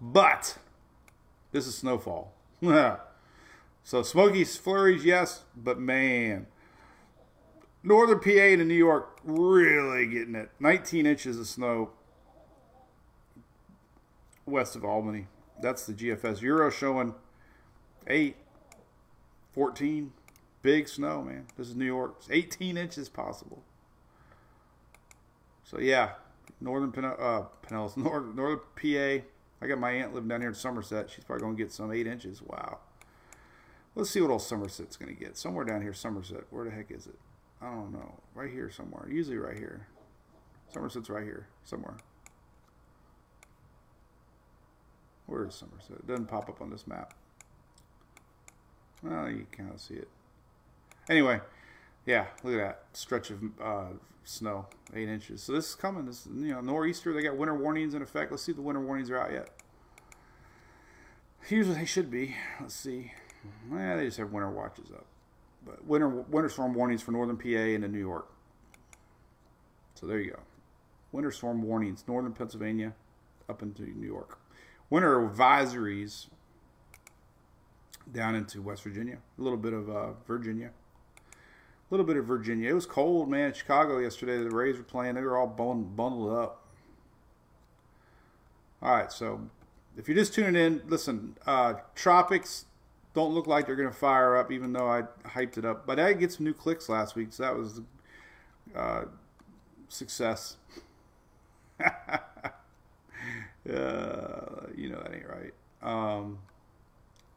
but this is snowfall. [LAUGHS] so smoky flurries, yes, but man, northern PA to New York really getting it. 19 inches of snow west of Albany. That's the GFS Euro showing 8, 14. Big snow, man. This is New York. It's 18 inches possible. So yeah, northern Pen- uh, Pinellas, [LAUGHS] northern, northern PA I got my aunt living down here in Somerset. She's probably going to get some eight inches. Wow. Let's see what old Somerset's going to get. Somewhere down here, Somerset. Where the heck is it? I don't know. Right here somewhere. Usually right here. Somerset's right here somewhere. Where is Somerset? It doesn't pop up on this map. Well, you kind of see it. Anyway, yeah, look at that stretch of uh, snow, eight inches. So this is coming. This you know nor'easter. They got winter warnings in effect. Let's see if the winter warnings are out yet. Here's what they should be. Let's see. Yeah, they just have winter watches up. But winter winter storm warnings for northern PA and in New York. So there you go. Winter storm warnings, northern Pennsylvania, up into New York. Winter advisories down into West Virginia, a little bit of uh, Virginia a little bit of Virginia. It was cold, man. Chicago yesterday, the Rays were playing. They were all bundled up. All right, so if you're just tuning in, listen. Uh, tropics don't look like they're going to fire up, even though I hyped it up. But I did get some new clicks last week, so that was uh, success. [LAUGHS] uh, you know that ain't right. Um,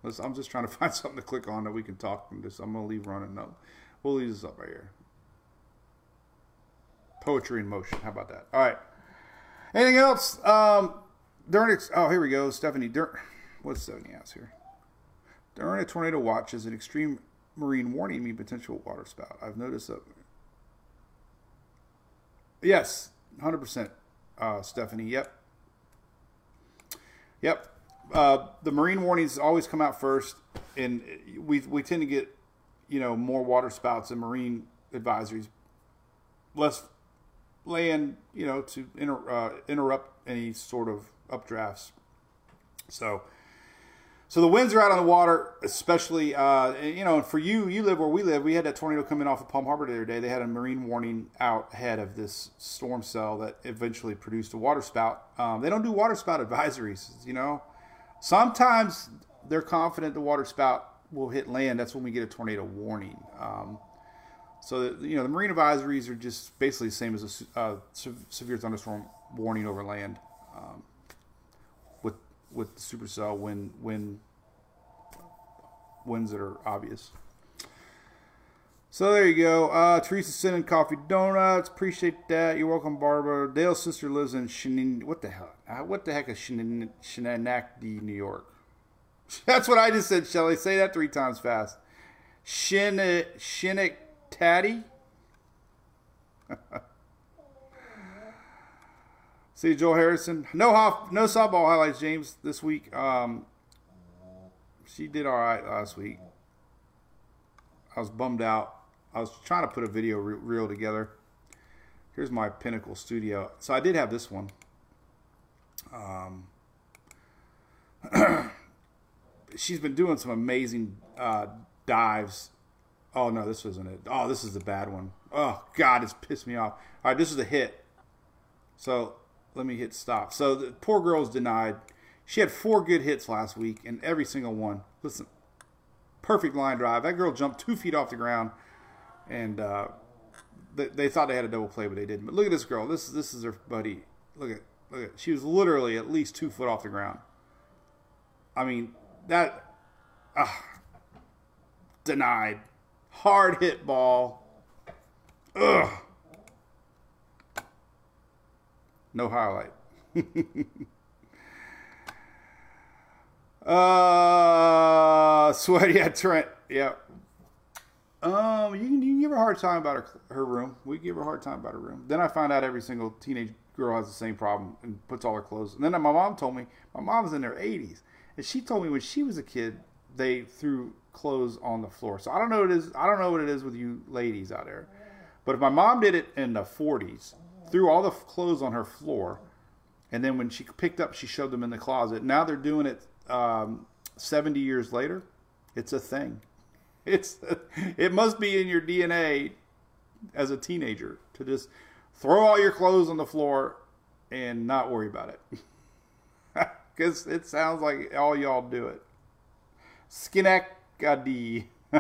I'm just trying to [LAUGHS] find something to click on that we can talk. I'm just I'm gonna leave running though. We'll leave this up right here. Poetry in motion. How about that? All right. Anything else? Um, during oh, here we go. Stephanie, dur- what's Stephanie ask here? During a tornado watch is an extreme marine warning me potential water spout. I've noticed that. Yes, 100%, uh, Stephanie. Yep. Yep. Uh, the marine warnings always come out first, and we, we tend to get you know, more water spouts and marine advisories, less land, you know, to inter, uh, interrupt any sort of updrafts. So, so the winds are out on the water, especially, uh, you know, for you, you live where we live. We had that tornado coming off of Palm Harbor the other day. They had a marine warning out ahead of this storm cell that eventually produced a water spout. Um, they don't do water spout advisories, you know. Sometimes they're confident the water spout will hit land, that's when we get a tornado warning. Um, so you know the marine advisories are just basically the same as a uh, severe thunderstorm warning over land, um, with with the supercell when when winds that are obvious. So there you go. Uh, Teresa sending coffee donuts. Appreciate that. You're welcome, Barbara. Dale's sister lives in. What the hell? Uh, what the heck is Shenandoah, New York? [LAUGHS] That's what I just said, Shelly. Say that three times fast. Shin Shinnick Tatty. [LAUGHS] See Joel Harrison. No Hoff, no softball highlights, James, this week. Um, she did all right last week. I was bummed out. I was trying to put a video reel together. Here's my Pinnacle Studio. So I did have this one. Um, [CLEARS THROAT] she's been doing some amazing uh, dives. Oh no, this wasn't it. Oh, this is the bad one. Oh God, it's pissed me off. All right, this is a hit. So let me hit stop. So the poor girl's denied. She had four good hits last week, and every single one. Listen, perfect line drive. That girl jumped two feet off the ground, and uh, they, they thought they had a double play, but they didn't. But look at this girl. This this is her buddy. Look at look at. She was literally at least two foot off the ground. I mean that. ah, denied. Hard hit ball. Ugh. No highlight. [LAUGHS] uh, sweaty at Trent. Yep. Um, you you give her a hard time about her her room. We give her a hard time about her room. Then I find out every single teenage girl has the same problem and puts all her clothes. And then my mom told me my mom's in her 80s, and she told me when she was a kid they threw clothes on the floor. So I don't know what it is. I don't know what it is with you ladies out there. But if my mom did it in the 40s, threw all the clothes on her floor, and then when she picked up, she shoved them in the closet. Now they're doing it um, 70 years later. It's a thing. [LAUGHS] It's [LAUGHS] it must be in your DNA as a teenager to just throw all your clothes on the floor and not worry about it. [LAUGHS] Because it sounds like all y'all do it. Schenectady. [LAUGHS] all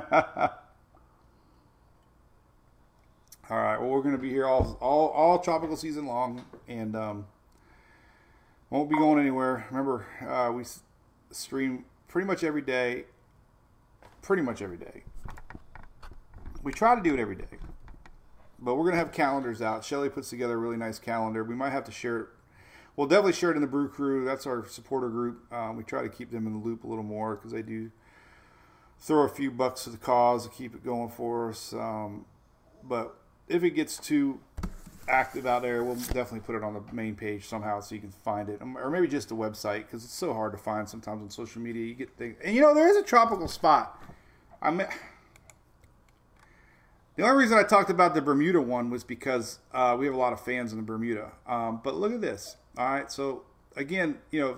right. Well, we're going to be here all all all tropical season long, and um, won't be going anywhere. Remember, uh, we stream pretty much every day. Pretty much every day. We try to do it every day, but we're going to have calendars out. Shelly puts together a really nice calendar. We might have to share it. We'll definitely share it in the Brew Crew. That's our supporter group. Um, we try to keep them in the loop a little more because they do throw a few bucks to the cause to keep it going for us. Um, but if it gets too active out there, we'll definitely put it on the main page somehow so you can find it, Um, or maybe just the website because it's so hard to find sometimes on social media. You get things, and you know there is a tropical spot. I mean, the only reason I talked about the Bermuda one was because uh, we have a lot of fans in the Bermuda. Um, but look at this. All right, so again, you know,